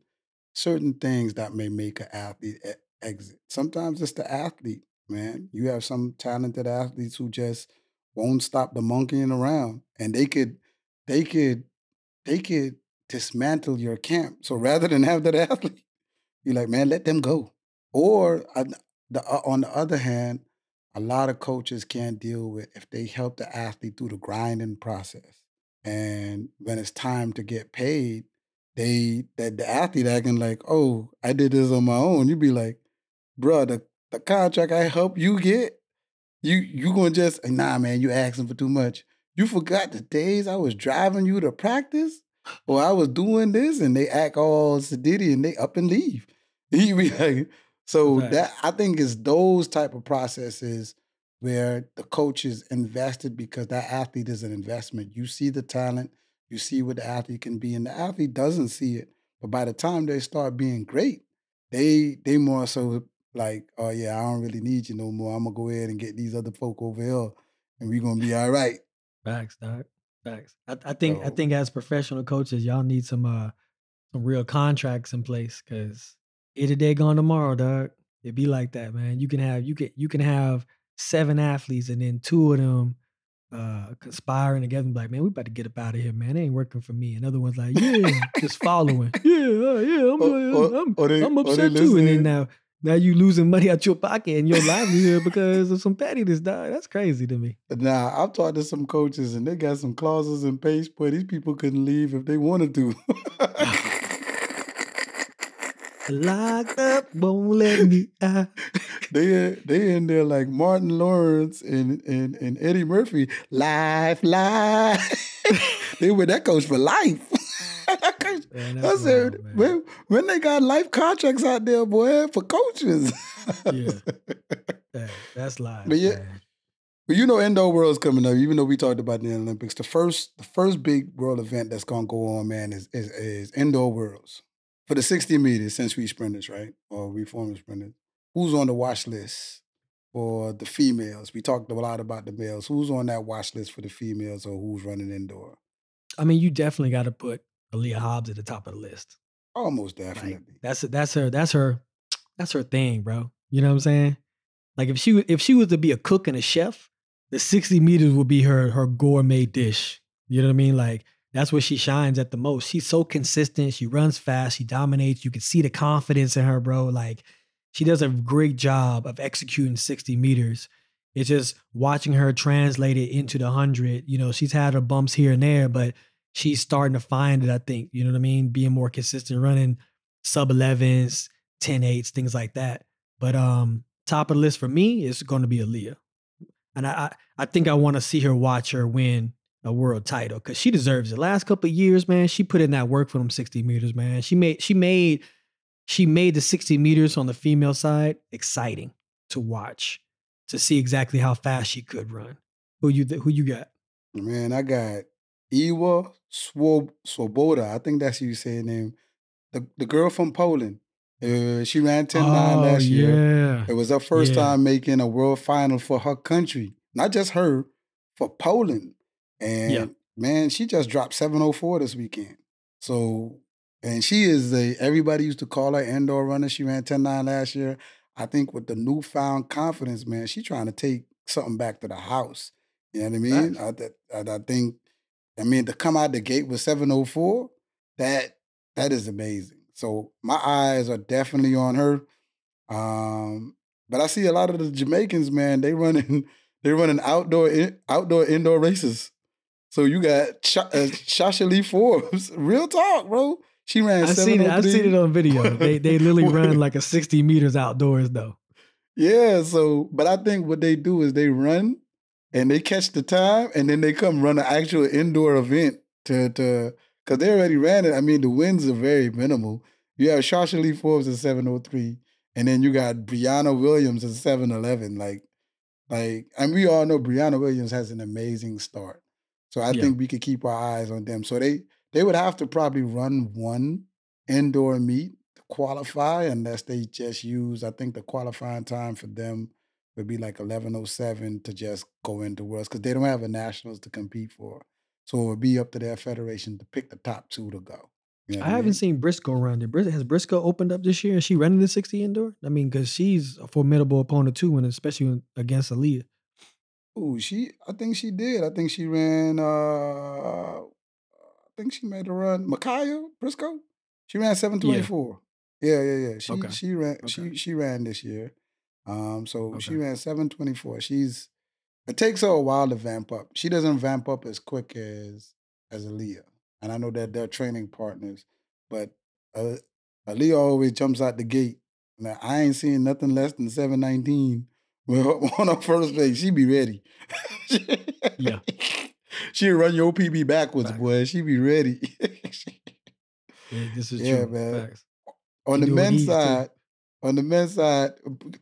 Speaker 2: certain things that may make an athlete exit. Sometimes it's the athlete, man. You have some talented athletes who just won't stop the monkeying around, and they could they could they could dismantle your camp. So rather than have that athlete, you're like, man, let them go. Or on the uh, on the other hand, a lot of coaches can't deal with if they help the athlete through the grinding process. And when it's time to get paid, they that the athlete acting like, oh, I did this on my own. You'd be like, bruh, the, the contract I help you get, you you gonna just nah man, you asking for too much. You forgot the days I was driving you to practice or I was doing this and they act all sedity and they up and leave. You be like, so
Speaker 1: Facts.
Speaker 2: that I think is those type of processes where the coach is invested because that athlete is an investment. You see the talent, you see what the athlete can be, and the athlete doesn't see it. But by the time they start being great, they they more so like, oh yeah, I don't really need you no more. I'm gonna go ahead and get these other folk over here, and we're gonna be all right.
Speaker 1: Facts, dog. Facts. I, I think I think as professional coaches, y'all need some uh some real contracts in place because here today, gone tomorrow, dog. It be like that, man. You can have you can you can have seven athletes and then two of them uh conspiring together and be like, man, we about to get up out of here, man. It ain't working for me. Another one's like, yeah, just following. Yeah, uh, yeah, I'm,
Speaker 2: Or- or-
Speaker 1: I'm,
Speaker 2: or they-
Speaker 1: I'm upset too. And then now now you losing money out your pocket and your livelihood because of some pettiness, dog. That's crazy to me.
Speaker 2: Now I've talked to some coaches and they got some clauses in place where these people couldn't leave if they wanted to.
Speaker 1: Locked up, won't let me out.
Speaker 2: they they in there like Martin Lawrence and and, and Eddie Murphy. Life, life. they were that coach for life. That
Speaker 1: Man,
Speaker 2: I
Speaker 1: that's
Speaker 2: said,
Speaker 1: wild,
Speaker 2: when, when they got life contracts out there, boy, for coaches.
Speaker 1: Yeah. Hey, that's live.
Speaker 2: But yeah,
Speaker 1: man.
Speaker 2: But you know, indoor world's coming up. Even though we talked about the Olympics, the first the first big world event that's gonna go on, man, is is, is indoor worlds for the sixty meters since we sprinters, right, or we former sprinters. Who's on the watch list for the females? We talked a lot about the males. Who's on that watch list for the females, or who's running indoor?
Speaker 1: I mean, you definitely got to put Aleia Hobbs at the top of the list.
Speaker 2: Almost definitely.
Speaker 1: Like, that's that's her that's her that's her thing, bro. You know what I'm saying? Like if she if she was to be a cook and a chef, the 60 meters would be her her gourmet dish. You know what I mean? Like that's where she shines at the most. She's so consistent. She runs fast. She dominates. You can see the confidence in her, bro. Like she does a great job of executing 60 meters. It's just watching her translate it into the 100. You know, she's had her bumps here and there, but she's starting to find it, I think. You know what I mean? Being more consistent, running sub 11s, 10 8s, things like that. But um, top of the list for me is going to be Aleia and I I think I want to see her watch her win a world title because she deserves it. Last couple years, man, she put in that work for them 60 meters, man. She made she made she made the 60 meters on the female side exciting to watch, to see exactly how fast she could run. Who you who you got?
Speaker 2: Man, I got Ewa Swob- Swoboda. I think that's how you say her name. The the girl from Poland. Uh, she ran 10 9
Speaker 1: Oh
Speaker 2: last year.
Speaker 1: yeah,
Speaker 2: It was her first
Speaker 1: yeah,
Speaker 2: time making a world final for her country. Not just her, for Poland.
Speaker 1: yeah.
Speaker 2: And man, she just dropped 704 this weekend. So, and she is a, everybody used to call her indoor runner. She ran 10 9 last year. I think with the newfound confidence, man, she trying to take something back to the house. You know what I mean?
Speaker 1: Facts.
Speaker 2: I, I, I think, I mean, to come out the gate with 704, that that is amazing. So my eyes are definitely on her. Um, but I see a lot of the Jamaicans, man. They running, they running outdoor, in, outdoor, indoor races. So you got Sh- uh, Shashalee Forbes, real talk, bro. She ran
Speaker 1: I seen it.
Speaker 2: oh
Speaker 1: I seen it on video. They they literally run like a 60 meters outdoors though.
Speaker 2: Yeah. So, but I think what they do is they run and they catch the time, and then they come run an actual indoor event to to because they already ran it. I mean, the wins are very minimal. You have Shashalee Forbes at seven oh three, and then you got Briana Williams at seven eleven. Like, like, and we all know Briana Williams has an amazing start. So I
Speaker 1: Yeah.
Speaker 2: think we could keep our eyes on them. So they they would have to probably run one indoor meet to qualify, unless they just use. I think the qualifying time for them would be like eleven oh seven to just go into worlds because they don't have a nationals to compete for. So it would be up to their federation to pick the top two to go. You know
Speaker 1: I
Speaker 2: I
Speaker 1: haven't seen Brisco run. Did Bris- has Brisco opened up this year? Is she running the 60 indoor? I mean, because she's a formidable opponent too, and especially against Aleia.
Speaker 2: Ooh, she. I think she did. I think she ran. uh I think she made a run. Mikiah Brisco. She ran 724.
Speaker 1: Yeah.
Speaker 2: Yeah, yeah, yeah. She
Speaker 1: Okay.
Speaker 2: she ran.
Speaker 1: Okay.
Speaker 2: She she ran this year. Um, so she ran seven twenty four. She's. It takes her a while to vamp up. She doesn't vamp up as quick as as Aleia, and I know that they're training partners, but uh, Aleia always jumps out the gate. Now I ain't seen nothing less than seven nineteen. Well, on her first race, she be ready.
Speaker 1: Yeah.
Speaker 2: She'll run your PB backwards,
Speaker 1: Facts.
Speaker 2: boy. She be ready.
Speaker 1: Yeah, this is
Speaker 2: Yeah,
Speaker 1: true.
Speaker 2: man.
Speaker 1: Facts.
Speaker 2: on
Speaker 1: She
Speaker 2: the men's
Speaker 1: side, too.
Speaker 2: On the men's side,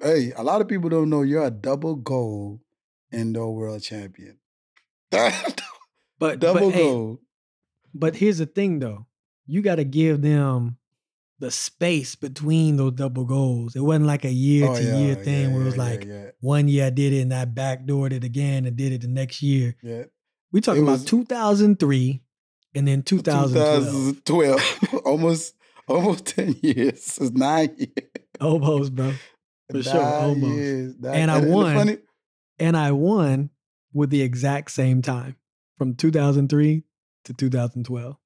Speaker 2: hey, a lot of people don't know you're a double gold indoor world champion.
Speaker 1: But but
Speaker 2: double
Speaker 1: hey,
Speaker 2: gold.
Speaker 1: but here's the thing though. You got to give them the space between those double goals. It wasn't like a year
Speaker 2: Oh
Speaker 1: to
Speaker 2: yeah,
Speaker 1: year
Speaker 2: yeah,
Speaker 1: thing where it was
Speaker 2: yeah,
Speaker 1: like
Speaker 2: yeah,
Speaker 1: one year I did it and I backdoored it again and did it the next year.
Speaker 2: yeah.
Speaker 1: We talking
Speaker 2: was-
Speaker 1: about 2003 and then 2012.
Speaker 2: 2012. almost almost 10 years. It's nine years.
Speaker 1: Almost, bro. For sure. And I won. And I won with the exact same time from 2003 to 2012.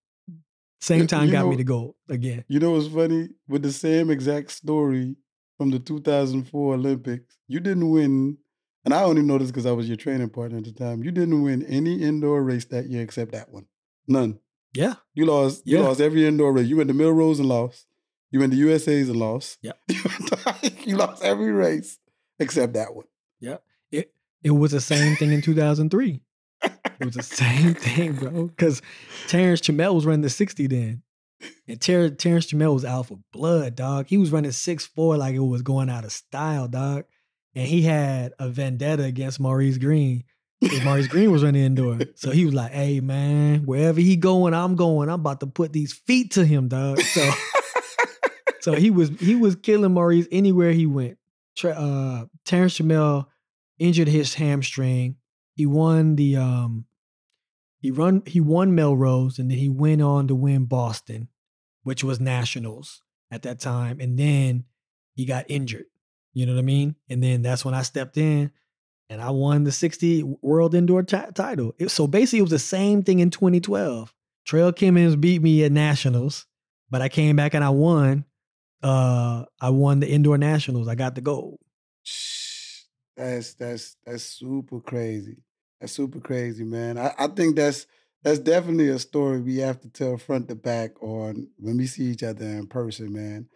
Speaker 1: Same time
Speaker 2: you
Speaker 1: got me
Speaker 2: know-
Speaker 1: the gold again.
Speaker 2: You know what's funny? With the same exact story from the 2004 Olympics, you didn't win, and I only know this because I was your training partner at the time. You didn't win any indoor race that year except that one. None.
Speaker 1: Yeah.
Speaker 2: You lost. You lost every indoor race. You went to Millrose and lost. You went to USA's a loss.
Speaker 1: Yeah.
Speaker 2: you lost every race except that one. Yeah.
Speaker 1: It it was the same thing in 2003. It was the same thing, bro. Because Terrence Trammell was running the 60 then. And Ter- Terrence Trammell was out for blood, dog. He was running 6'4 like it was going out of style, dog. And he had a vendetta against Maurice Greene Because Maurice Greene was running indoor. So he was like, hey man, wherever he going, I'm going. I'm about to put these feet to him, dog. So so he was he was killing Maurice anywhere he went. Uh Terrence Trammell injured his hamstring. He won the um he run he won Millrose and then he went on to win Boston, which was nationals at that time. And then he got injured. You know what I mean? And then that's when I stepped in and I won the 60 World Indoor t- title. It, so basically, it was the same thing in 2012. Trell Kimmons beat me at nationals, but I came back and I won. Uh, I won the indoor nationals. I got the gold.
Speaker 2: That's that's that's super crazy. That's super crazy, man. I, I think that's that's definitely a story we have to tell front to back on when we see each other in person, man.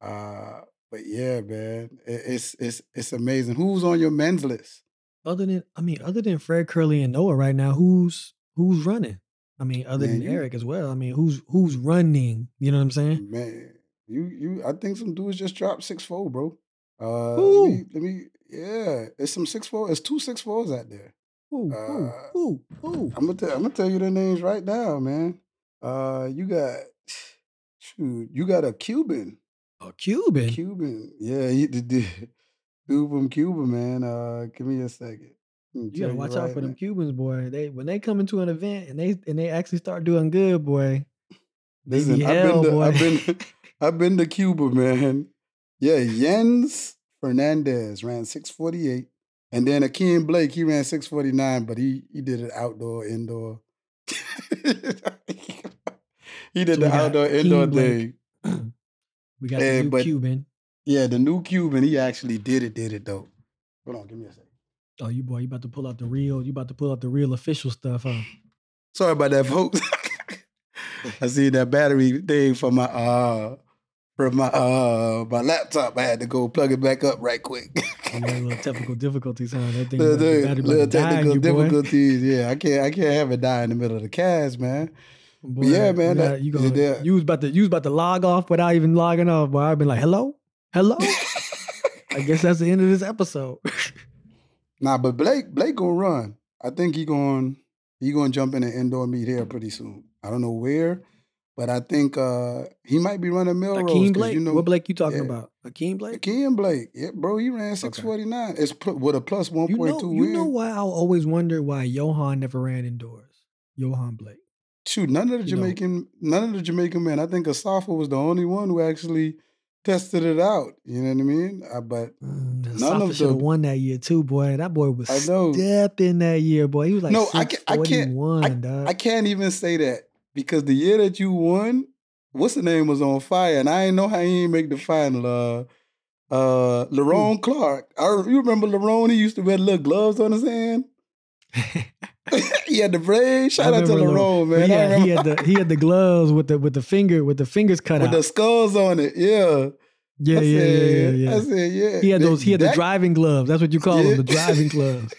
Speaker 2: Uh, but yeah, man, it, it's it's it's amazing. Who's on your men's list?
Speaker 1: Other than I mean, other than Fred Kerley and Noah right now, who's who's running? I mean, other man, than you, Eric as well. I mean, who's who's running? You know what I'm saying?
Speaker 2: Man, you you I think some dudes just dropped six four, bro. Uh let me, let me yeah, it's some six four, it's two six fours out there.
Speaker 1: Ooh, uh, ooh, ooh,
Speaker 2: I'm gonna tell I'm gonna tell you the names right now, man. Uh you got shoot, you got a Cuban.
Speaker 1: A Cuban?
Speaker 2: Cuban. Yeah, he dude from Cuba, man. Uh give me a second.
Speaker 1: You gotta watch right out for now. them Cubans, boy. They when they come into an event and they and they actually start doing good, boy.
Speaker 2: Listen, I've been to, boy. I've been I've been to Cuba, man. Yeah, Jens Fernandez ran 648. And then Akeem Blake, he ran 649, but he he did it outdoor, indoor. he did so the outdoor, indoor thing.
Speaker 1: we got and, the new but, Cuban.
Speaker 2: Yeah, the new Cuban, he actually did it, did it though. Hold on, give me a second.
Speaker 1: Oh, you boy, you about to pull out the real, you about to pull out the real official stuff, huh?
Speaker 2: Sorry about that, folks. I see that battery thing for my uh for my uh my laptop. I had to go plug it back up right quick.
Speaker 1: little technical difficulties, huh? That thing
Speaker 2: little, little, little technical difficulties. Yeah, I can't I can't have it die in the middle of the cast, man. Boy, yeah, man.
Speaker 1: You, that, you, gonna, yeah. you was about to you was about to log off without even logging off. Boy, I've been like, hello, hello. I guess that's the end of this episode.
Speaker 2: nah, but Blake Blake gonna run. I think he going he gonna jump in an indoor meet here pretty soon. I don't know where. But I think uh, he might be running Millrose.
Speaker 1: Akeem Blake. You know, what Blake you talking yeah. about? Akeem Blake.
Speaker 2: Akeem Blake. Yeah, bro. He ran six forty nine. It's pl- with a plus one point two.
Speaker 1: You, know, you know why I always wonder why Yohan never ran indoors. Yohan Blake.
Speaker 2: Shoot, none of the Jamaican, know. none of the Jamaican men. I think Asafa was the only one who actually tested it out. You know what I mean? Uh, but
Speaker 1: mm, none of should have won that year too, boy. That boy was I know. stepping that year, boy. He was like no, I can't, I can't,
Speaker 2: I, I, can't even say that because the year that you won, what's the name was on fire, and I ain't know how he ain't make the final. Uh, uh, Lerone Clarke. I you remember Lerone? He used to wear little gloves on his hand. he had the braids. Shout out to Lerone, man.
Speaker 1: Yeah, he had the he had the gloves with the with the finger with the fingers cut
Speaker 2: with
Speaker 1: out
Speaker 2: with the skulls on it. Yeah.
Speaker 1: Yeah, yeah, said, yeah, yeah, yeah.
Speaker 2: I said, yeah.
Speaker 1: He had those. He had that, the driving gloves. That's what you call yeah. them, the driving gloves.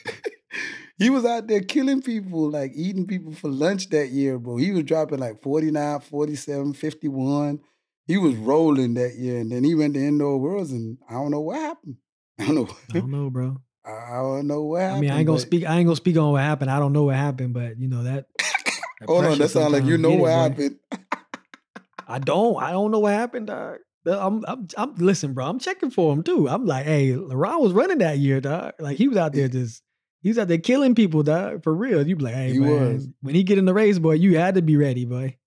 Speaker 2: He was out there killing people, like eating people for lunch that year, bro. He was dropping like 49, 47, 51. He was rolling that year. And then he went to Indoor Worlds and I don't know what happened. I don't know.
Speaker 1: I don't know, bro.
Speaker 2: I don't know what happened.
Speaker 1: I mean, I ain't gonna speak. I ain't gonna speak on what happened. I don't know what happened, but you know that.
Speaker 2: that Hold on, that sounds like you know what it, happened.
Speaker 1: I don't. I don't know what happened, dog. I'm, I'm, I'm, listen, bro. I'm checking for him too. I'm like, hey, Lerone was running that year, dog. Like he was out there just He's out there killing people, dog. For real. You be like, hey, he man. Was. When he get in the race, boy, you had to be ready, boy.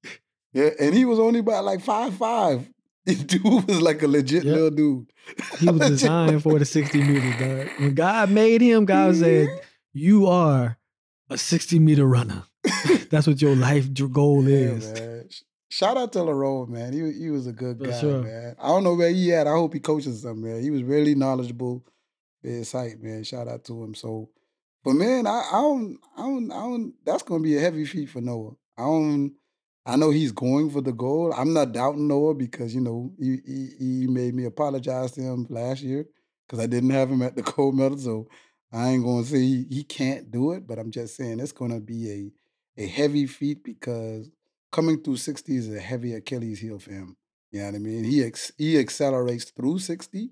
Speaker 2: Yeah, and he was only about like five five. This dude was like a legit yep. little dude.
Speaker 1: He was designed for the 60 meters, dog. When God made him, God said, You are a 60 meter runner. That's what your life your goal yeah, is.
Speaker 2: Man. Shout out to LaRoe, man. He, he was a good for guy, sure. man. I don't know where he at. I hope he coaches something, man. He was really knowledgeable. His height, man. Shout out to him. So but man, I, I don't, I don't, I don't. That's gonna be a heavy feat for Noah. I don't. I know he's going for the goal. I'm not doubting Noah because you know he he, he made me apologize to him last year because I didn't have him at the gold medal. So I ain't gonna say he, he can't do it, but I'm just saying it's gonna be a a heavy feat because coming through 60 is a heavy Achilles heel for him. You know what I mean? He ex, he accelerates through 60,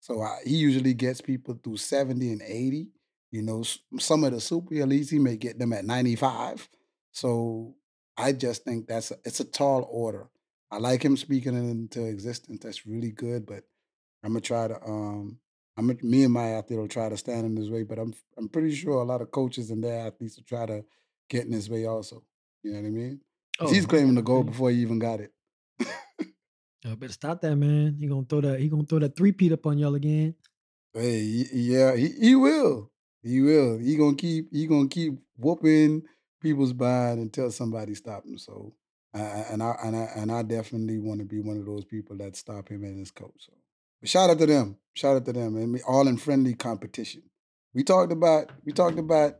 Speaker 2: so I, he usually gets people through 70 and 80 You know, some of the super elites, he may get them at 95. So I just think that's a, it's a tall order. I like him speaking it into existence. That's really good, but I'm gonna try to um I'm me and my athlete will try to stand in his way, but I'm I'm pretty sure a lot of coaches and their athletes will try to get in his way also. You know what I mean?
Speaker 1: Oh,
Speaker 2: He's claiming the goal before he even got it.
Speaker 1: Y'all better stop that, man. He gonna throw that. He gonna throw that three peat up on y'all again.
Speaker 2: Hey, yeah, he, he will. He will. He gonna keep he gonna keep whooping people's behind until somebody stop him. So I- and I and I and I definitely want to be one of those people that stop him and his coach. So but shout out to them. Shout out to them. And we all in friendly competition. We talked about we talked about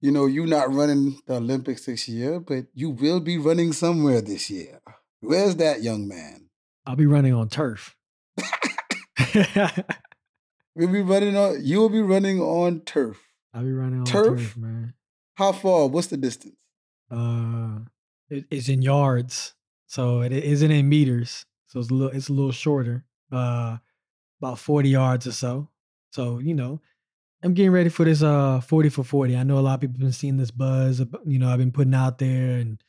Speaker 2: you know you not running the Olympics this year, but you will be running somewhere this year. Where's that young man?
Speaker 1: I'll be running on turf.
Speaker 2: We'll be running on. You will be running on turf.
Speaker 1: I'll be running on
Speaker 2: Turf?
Speaker 1: turf, man.
Speaker 2: How far? What's the distance?
Speaker 1: Uh, it, it's in yards, so it isn't in meters. So it's a little, it's a little shorter. Uh, about forty yards or so. So you know, I'm getting ready for this uh 40 for 40. I know a lot of people have been seeing this buzz. You know, I've been putting out there and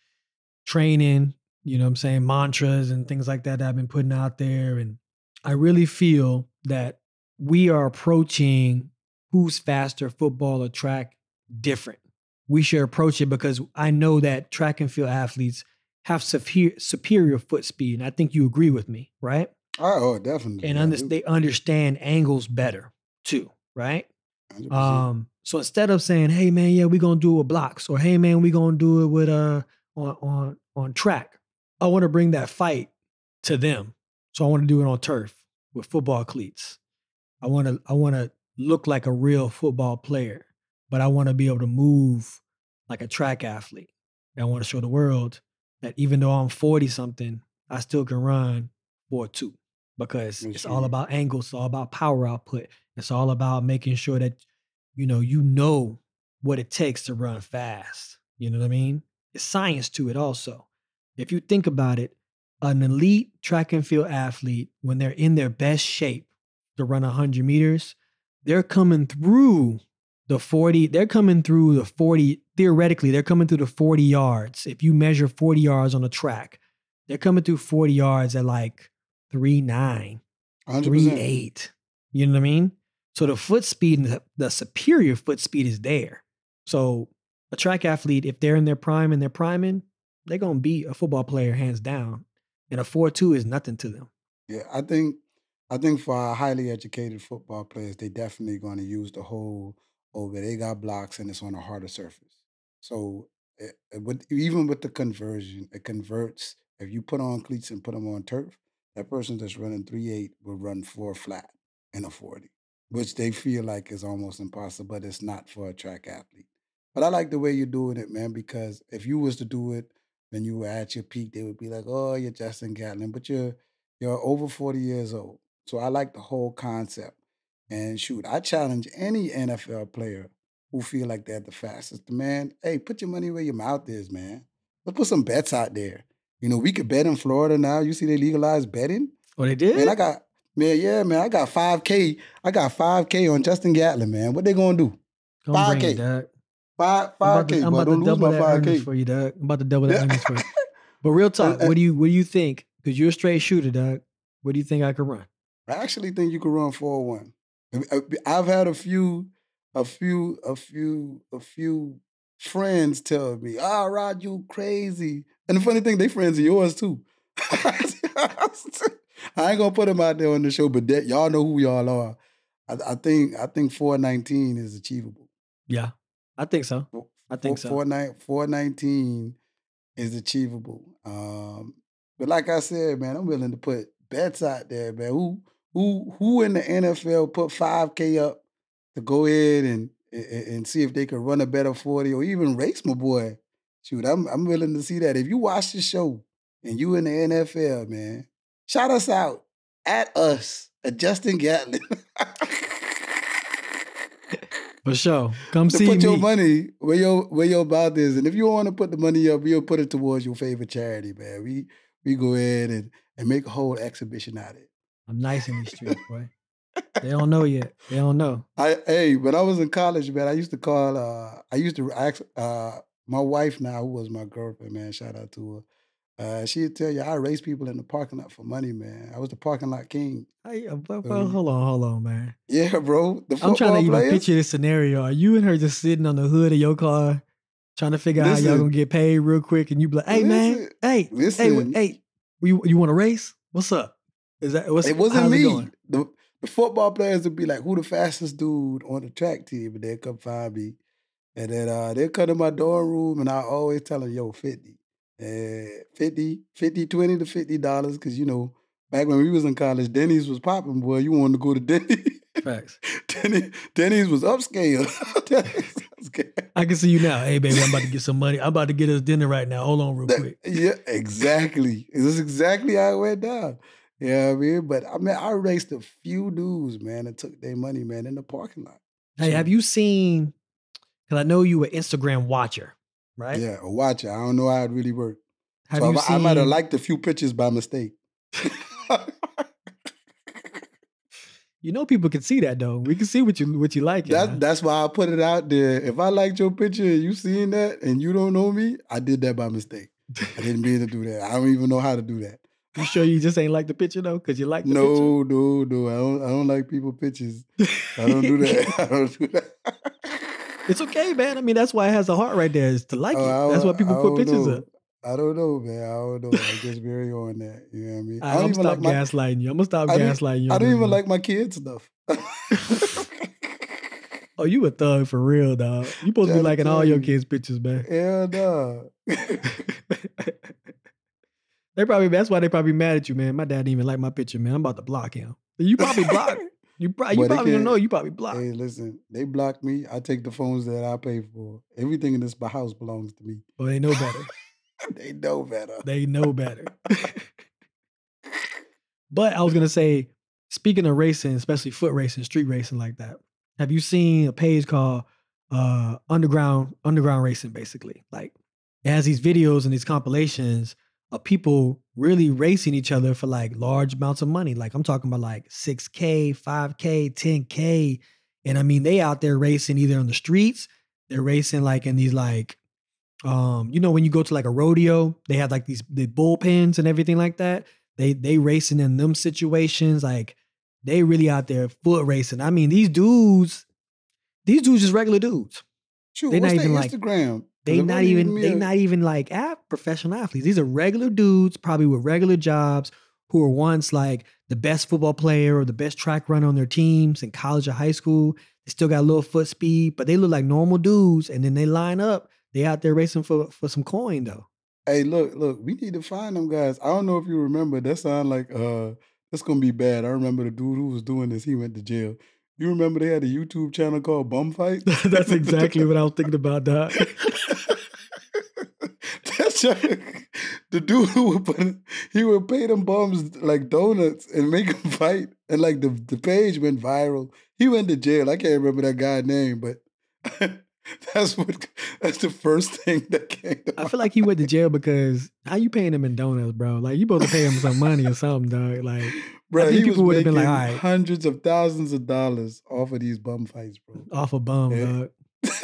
Speaker 1: training. You know, what I'm saying mantras and things like that, that I've been putting out there, and I really feel that we are approaching who's faster, football or track, different. We should approach it because I know that track and field athletes have superior, superior foot speed. And I think you agree with me, right?
Speaker 2: Oh, oh, definitely.
Speaker 1: And under, they understand angles better too, right?
Speaker 2: 100%.
Speaker 1: Um, so instead of saying, "Hey man, yeah, we're gonna do it with blocks," or "Hey man, we're gonna do it with uh on on on track," I want to bring that fight to them. So I want to do it on turf with football cleats. I want to I want to look like a real football player, but I want to be able to move like a track athlete. And I want to show the world that even though I'm 40 something, I still can run 4 2 because it's all about angles, it's all about power output. It's all about making sure that you know you know what it takes to run fast. You know what I mean? It's science to it also. If you think about it, an elite track and field athlete, when they're in their best shape to run 100 meters, they're coming through the 40, they're coming through the 40, theoretically, they're coming through the 40 yards. If you measure 40 yards on a track, they're coming through 40 yards at like 3 9,
Speaker 2: 100%.
Speaker 1: 3 8. You know what I mean? So the foot speed and the, the superior foot speed is there. So a track athlete, if they're in their prime and they're priming, they're gonna beat a football player hands down. And a 4-2 is nothing to them.
Speaker 2: Yeah, I think I think for our highly educated football players, they definitely going to use the whole over. They got blocks and it's on a harder surface. So it, it would, even with the conversion, it converts. If you put on cleats and put them on turf, that person that's running three eight will run four flat in a forty, which they feel like is almost impossible, but it's not for a track athlete. But I like the way you're doing it, man, because if you was to do it when you were at your peak, they would be like, "Oh, you're Justin Gatlin," but you're you're over 40 years old. So I like the whole concept. And shoot, I challenge any NFL player who feel like they're the fastest. Man, hey, put your money where your mouth is, man. Let's put some bets out there. You know, we could bet in Florida now. You see they legalized betting?
Speaker 1: Oh, they did?
Speaker 2: Man, I got man, yeah, man. I got 5K. I got 5K on Justin Gatlin, man. What they gonna do?
Speaker 1: Don't bring
Speaker 2: 5K.
Speaker 1: it, Doug.
Speaker 2: Five
Speaker 1: I'm about to,
Speaker 2: 5K,
Speaker 1: I'm about to double that earnings
Speaker 2: 5K.
Speaker 1: for you, Doug. I'm about to double that
Speaker 2: Yeah.
Speaker 1: earnings for you. But real talk, what do you what do you think? Because you're a straight shooter, Doug. What do you think I could run?
Speaker 2: I actually think you could run 4-1. I've had a few, a few, a few, a few friends tell me, ah, Rod, you crazy. And the funny thing, they friends of yours too. I ain't gonna put them out there on the show, but that, y'all know who y'all are. I, I think I think 419 is achievable.
Speaker 1: Yeah, I think so. I think so.
Speaker 2: 419 is achievable. Um, but like I said, man, I'm willing to put bets out there, man. Who who who in the NFL put 5K up to go ahead and and, and see if they could run a better 40 or even race my boy. Shoot, I'm I'm willing to see that. If you watch the show and you in the NFL, man, shout us out at us at Justin Gatlin.
Speaker 1: For sure. Come see
Speaker 2: put
Speaker 1: me.
Speaker 2: your money where your where your mouth is, and if you want to put the money up, we'll put it towards your favorite charity, man. We we go ahead and and make a whole exhibition out of it.
Speaker 1: I'm nice in these streets, boy. They don't know yet. They don't know.
Speaker 2: I hey, when I was in college, man, I used to call. uh I used to ask uh my wife now, who was my girlfriend, man. Shout out to her. Uh, she'd tell you I race people in the parking lot for money, man. I was the parking lot king.
Speaker 1: Hey, uh, well,
Speaker 2: So,
Speaker 1: well, hold on, hold on, man.
Speaker 2: yeah, bro. The
Speaker 1: I'm trying to
Speaker 2: football
Speaker 1: even
Speaker 2: players.
Speaker 1: picture this scenario. Are you and her just sitting on the hood of your car, trying to figure out how y'all gonna get paid real quick, and you be like, "Hey, man,
Speaker 2: Listen,
Speaker 1: hey, hey,
Speaker 2: listen.
Speaker 1: wh- hey, you you want to race? What's up? Is that what's
Speaker 2: It wasn't me.
Speaker 1: going?
Speaker 2: the, the football players would be like, "Who the fastest dude on the track team?" And they'd come find me, and then uh, they'd come to my dorm room, and I always tell them, "Yo, 50, uh, 50, 50, 20 to fifty dollars," because you know, back when we was in college, Denny's was popping. Boy, you wanted to go to Denny's.
Speaker 1: Facts.
Speaker 2: Denny, Denny's was upscale. Denny's was upscale.
Speaker 1: I can see you now. Hey, baby, I'm about to get some money. I'm about to get us dinner right now. Hold on, real
Speaker 2: That-
Speaker 1: quick.
Speaker 2: yeah, exactly. This is exactly how it went down. Yeah, I mean, but I mean, I raced a few dudes, man, and took their money, man, in the parking lot.
Speaker 1: Hey, have you seen? Because I know you an Instagram watcher, right?
Speaker 2: Yeah, a watcher. I don't know how it really worked.
Speaker 1: Have
Speaker 2: so
Speaker 1: you
Speaker 2: I,
Speaker 1: seen?
Speaker 2: I might have liked a few pictures by mistake.
Speaker 1: you know, people can see that though. We can see what you what you like.
Speaker 2: that, that's why I put it out there. If I liked your picture and you seen that and you don't know me, I did that by mistake. I didn't mean to do that. I don't even know how to do that.
Speaker 1: You sure you just ain't like the picture though? Because you like the picture.
Speaker 2: No, no, no. I don't. I don't like people pictures. I don't do that. I don't do that.
Speaker 1: It's okay, man. I mean, that's why it has a heart right there, is to like
Speaker 2: Oh,
Speaker 1: it. That's why people put pictures
Speaker 2: know.
Speaker 1: up.
Speaker 2: I don't know, man. I don't know. I just very on that. You know what I mean?
Speaker 1: All
Speaker 2: I
Speaker 1: right,
Speaker 2: don't even
Speaker 1: stop
Speaker 2: like my.
Speaker 1: gaslighting you. I'm gonna stop gaslighting you.
Speaker 2: I don't even like my kids stuff.
Speaker 1: Oh, you a thug for real, dog. You supposed to be liking all your kids' pictures, man.
Speaker 2: Hell no.
Speaker 1: they probably that's why they probably mad at you, man. My dad didn't even like my picture, man. I'm about to block him. You probably block. You probably you probably don't know. You probably block.
Speaker 2: hey, listen. They block me. I take the phones that I pay for. Everything in this house belongs to me.
Speaker 1: Well, they know better.
Speaker 2: they know better.
Speaker 1: They know better. but I was gonna say, speaking of racing, especially foot racing, street racing like that, have you seen a page called uh Underground Underground Racing? Basically, like it has these videos and these compilations of people really racing each other for like large amounts of money. Like I'm talking about like 6K, 5K, 10K. And I mean, they out there racing either on the streets, they're racing like in these like um, you know, when you go to like a rodeo, they have like these the bullpens and everything like that. They they racing in them situations, like they really out there foot racing. I mean, these dudes, these dudes just regular dudes.
Speaker 2: Shoot,
Speaker 1: They
Speaker 2: what's
Speaker 1: not even like-
Speaker 2: Instagram?
Speaker 1: They not even they not even like professional athletes. These are regular dudes, probably with regular jobs, who were once like the best football player or the best track runner on their teams in college or high school. They still got a little foot speed, but they look like normal dudes. And then they line up. They out there racing for for some coin though.
Speaker 2: Hey, look, look, we need to find them guys. I don't know if you remember. That sound like uh that's gonna be bad. I remember the dude who was doing this, he went to jail. You remember they had a YouTube channel called Bum Fight?
Speaker 1: That's exactly what I was thinking about, Doc.
Speaker 2: That's the dude who would put he would pay them bums like donuts and make them fight. And like the, the page went viral. He went to jail. I can't remember that guy's name, but that's what that's the first thing that came to
Speaker 1: I feel like he went to jail because how you paying him in donuts, bro? Like you supposed to pay him some money or something, dog. Like
Speaker 2: Bro,
Speaker 1: think
Speaker 2: he
Speaker 1: people
Speaker 2: was
Speaker 1: would've been like, "All right."
Speaker 2: hundreds of thousands of dollars off of these bum fights, bro.
Speaker 1: off a bum,
Speaker 2: Yeah.
Speaker 1: dog.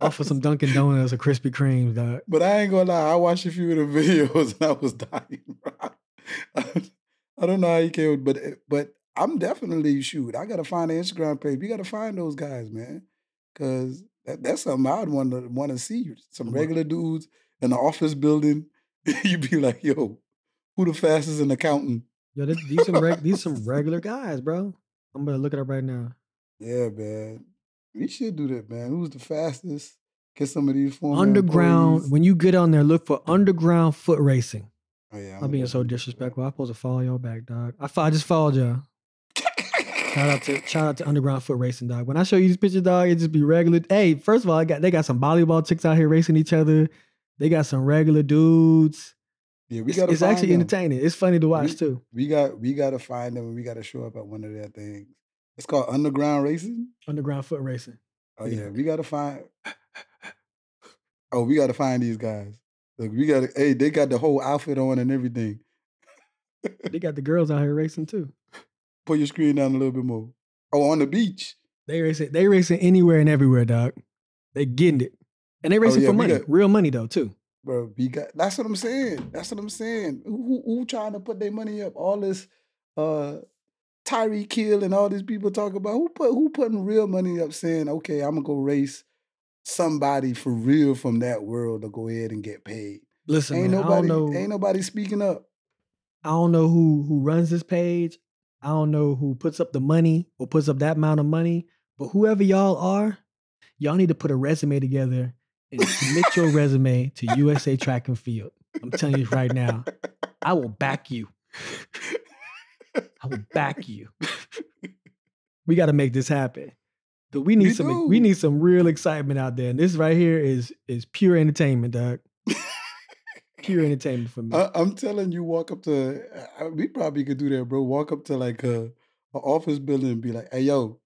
Speaker 1: Off of some Dunkin' Donuts or Krispy Kremes, dog.
Speaker 2: But I ain't gonna lie, I watched a few of the videos and I was dying, bro. I don't know how he came, but but I'm definitely shoot. I gotta find the Instagram page. We gotta find those guys, man, because that, that's something I'd want to want to see. Some
Speaker 1: mm-hmm.
Speaker 2: regular dudes in the office building. You'd be like, yo, who the fastest in accounting?
Speaker 1: Yo, this, these some reg, these some regular guys, bro. I'm gonna look it up right now.
Speaker 2: Yeah, man. We should do that, man. Who's the fastest? Get some of these former
Speaker 1: Underground.
Speaker 2: employees.
Speaker 1: When you get on there, look for underground foot racing.
Speaker 2: Oh, yeah,
Speaker 1: I'm being so disrespectful. I'm supposed to follow y'all back, dog. I, I just followed y'all. Shout out to shout out to Underground Foot Racing, dog. When I show you these pictures, dog, it just be regular. Hey, first of all, I got they got some volleyball chicks out here racing each other. They got some regular dudes.
Speaker 2: Yeah, we
Speaker 1: It's,
Speaker 2: gotta
Speaker 1: it's actually
Speaker 2: them.
Speaker 1: entertaining. It's funny to watch
Speaker 2: We-
Speaker 1: too.
Speaker 2: We got we gotta find them and we gotta show up at one of their things. It's called underground racing.
Speaker 1: Underground Foot Racing.
Speaker 2: Oh
Speaker 1: Yeah.
Speaker 2: yeah, we gotta find. Oh, we gotta find these guys. Look, we gotta. Hey, they got the whole outfit on and everything.
Speaker 1: They got the girls out here racing too.
Speaker 2: Pull your screen down a little bit more. Oh, on the beach.
Speaker 1: They racing. They racing anywhere and everywhere, dog. They getting it, and they racing
Speaker 2: Oh, yeah,
Speaker 1: for money,
Speaker 2: got-
Speaker 1: real money though too.
Speaker 2: Bro, we got that's what I'm saying. That's what I'm saying. Who, who, who trying to put their money up? All this uh Tyreek Hill and all these people talk about who put who putting real money up saying, okay, I'm gonna go race somebody for real from that world to go ahead and get paid.
Speaker 1: Listen,
Speaker 2: ain't
Speaker 1: man, I
Speaker 2: nobody
Speaker 1: don't know.
Speaker 2: ain't nobody speaking up.
Speaker 1: I don't know who who runs this page. I don't know who puts up the money or puts up that amount of money. But whoever y'all are, y'all need to put a resume together and submit your resume to USA Track and Field. I'm telling you right now, I will back you. I will back you. we got to make this happen. But we need some we need some real excitement out there. And this right here is is pure entertainment, dog. Pure entertainment for me.
Speaker 2: I, I'm telling you, walk up to I, we probably could do that, bro. Walk up to like a, a office building and be like, "Hey, yo,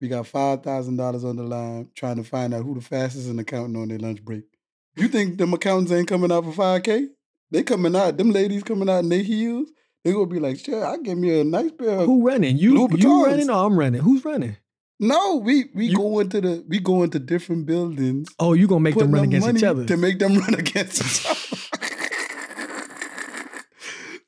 Speaker 2: we got five thousand dollars on the line, trying to find out who the fastest in accounting on their lunch break." You think them accountants ain't coming out for five k? They coming out. Them ladies coming out in their heels. They gonna be like, "Sure, I give me a nice pair." Of,
Speaker 1: Who running? You you running or I'm running? Who's running?
Speaker 2: no, we we
Speaker 1: You-
Speaker 2: go into the we go into different buildings.
Speaker 1: Oh, you gonna make them run against each other?
Speaker 2: to make them run against each other.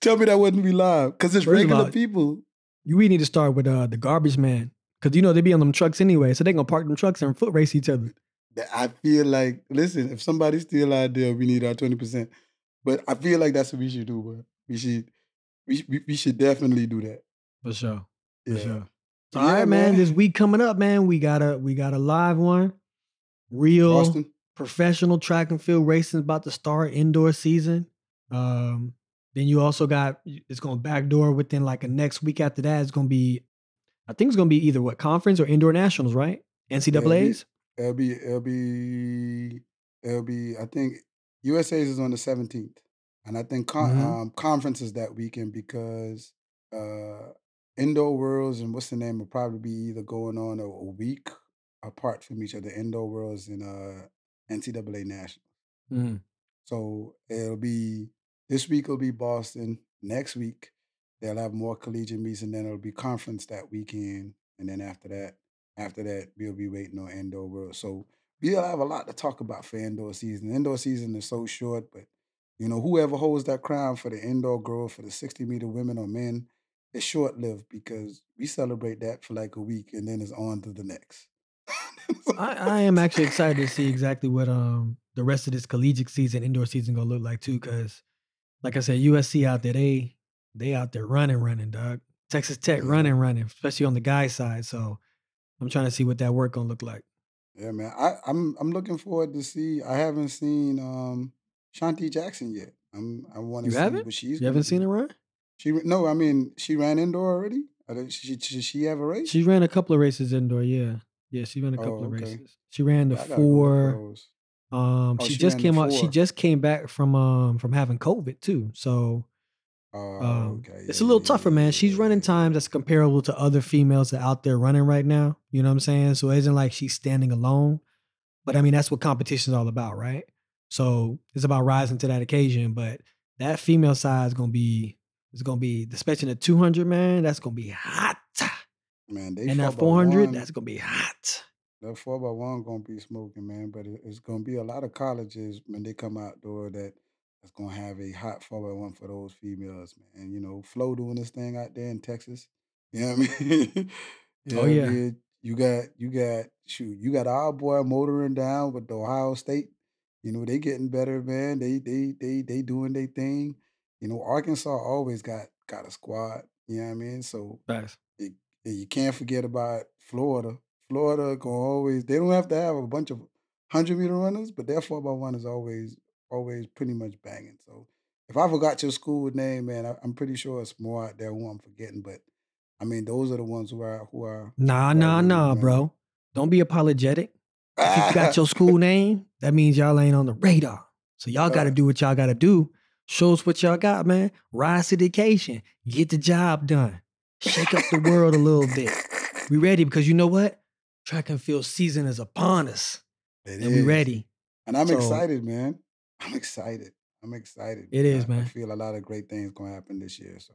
Speaker 2: Tell me that wouldn't be live because it's
Speaker 1: First
Speaker 2: regular
Speaker 1: all,
Speaker 2: people.
Speaker 1: You we need to start with uh the garbage man. Cause you know they be on them trucks anyway, so they gonna park them trucks and foot race each other.
Speaker 2: that I feel like, listen, if somebody steal our idea, we need our twenty percent. But I feel like that's what we should do, bro. We should, we, we, we should definitely do that.
Speaker 1: For sure. For
Speaker 2: Yeah.
Speaker 1: sure. So,
Speaker 2: Yeah,
Speaker 1: all right, man.
Speaker 2: man.
Speaker 1: This week coming up, man, we got a we got a live one. Real
Speaker 2: Austin,
Speaker 1: professional track and field racing about to start indoor season. Um, then you also got it's going to backdoor within like a next week after that. It's going to be, I think it's going to be either what conference or indoor nationals, right? NCAA's.
Speaker 2: it'll be, it'll be, it'll be. I think USA's is on the seventeenth, and I think con-
Speaker 1: Mhm.
Speaker 2: um, conference is that weekend because uh, indoor worlds and what's the name will probably be either going on a, a week apart from each other. Indoor worlds and uh, NCAA national.
Speaker 1: Mhm.
Speaker 2: So it'll be this week will be Boston. Next week they'll have more collegiate meets, and then it'll be conference that weekend. And then after that, after that, we'll be waiting on indoor world. So we'll have a lot to talk about for indoor season. Indoor season is so short, but you know, whoever holds that crown for the indoor girl for the 60 meter women or men, it's short lived because we celebrate that for like a week and then it's on to the next.
Speaker 1: I, I am actually excited to see exactly what um the rest of this collegiate season, indoor season, gonna look like too. Because, like I said, USC out there, they they out there running, running, dog. Texas Tech running, running, especially on the guy side. So I'm trying to see what that work gonna look like.
Speaker 2: Yeah, man. I, I'm I'm looking forward to see. I haven't seen um Shanti Jackson yet. I'm I want to see
Speaker 1: haven't?
Speaker 2: what she's.
Speaker 1: You haven't seen her run?
Speaker 2: She no, I mean she ran indoor already. I don't- She, she, she have a race?
Speaker 1: She ran a couple of races indoor. Yeah, yeah, she ran a couple
Speaker 2: Oh,
Speaker 1: of races. She ran the four. Um,
Speaker 2: Oh,
Speaker 1: she,
Speaker 2: she
Speaker 1: just came out. She just came back from um from having COVID too. So
Speaker 2: Oh,
Speaker 1: um,
Speaker 2: okay.
Speaker 1: it's a little tougher, man. She's running times that's comparable to other females that are out there running right now. You know what I'm saying? So it isn't like she's standing alone. But I mean, that's what competition's all about, right? So it's about rising to that occasion. But that female side is gonna be it's gonna be especially in the 200 man. That's gonna be hot.
Speaker 2: Man,
Speaker 1: And that 400,
Speaker 2: one-
Speaker 1: that's gonna be hot.
Speaker 2: That four by one gonna be smoking, man. But it- it's gonna be a lot of colleges when they come outdoor that that's gonna have a hot four by one for those females, man. You know, Flo doing this thing out there in Texas. You know what I mean? You know
Speaker 1: Oh,
Speaker 2: what I
Speaker 1: yeah.
Speaker 2: mean? You got you got shoot, you got our boy motoring down with the Ohio State. You know, they getting better, man. They they they they doing their thing. You know, Arkansas always got got a squad. You know what I mean? So
Speaker 1: Facts.
Speaker 2: it, and you can't forget about Florida. Florida gonna always they don't have to have a bunch of hundred meter runners, but their four by one is always always pretty much banging. So if I forgot your school name, man, I, I'm pretty sure it's more out there who I'm forgetting. But I mean, those are the ones who are who are.
Speaker 1: Nah, nah, nah,
Speaker 2: running.
Speaker 1: bro. Don't be apologetic. If you got your school name, that means y'all ain't on the radar. So y'all got to do what y'all got to do. Show us what y'all got, man. Rise to the occasion. Get the job done. Shake up the world a little bit. We ready because you know what? Track and field season is upon us,
Speaker 2: It
Speaker 1: and we
Speaker 2: is.
Speaker 1: ready.
Speaker 2: And I'm
Speaker 1: So-
Speaker 2: excited, man. I'm excited. I'm excited.
Speaker 1: It is,
Speaker 2: I-
Speaker 1: man.
Speaker 2: I feel a lot of great things gonna happen this year. So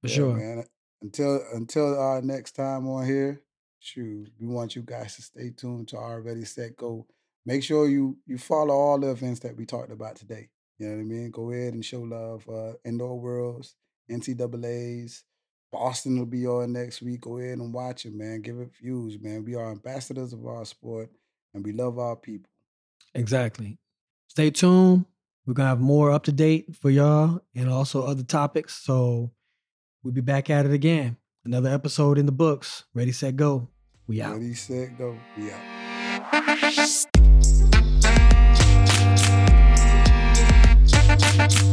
Speaker 1: For
Speaker 2: yeah,
Speaker 1: sure.
Speaker 2: man. until until our next time on here, shoot, we want you guys to stay tuned to our Ready Set Go. Make sure you you follow all the events that we talked about today. You know what I mean? Go ahead and show love. Uh, Indoor Worlds, NCAA's, Boston will be on next week. Go ahead and watch it, man. Give it views, man. We are ambassadors of our sport and we love our people.
Speaker 1: Exactly. Stay tuned. We're going to have more up to date for y'all and also other topics. So we'll be back at it again. Another episode in the books. Ready, set, go. We out.
Speaker 2: Ready, set, go. We out.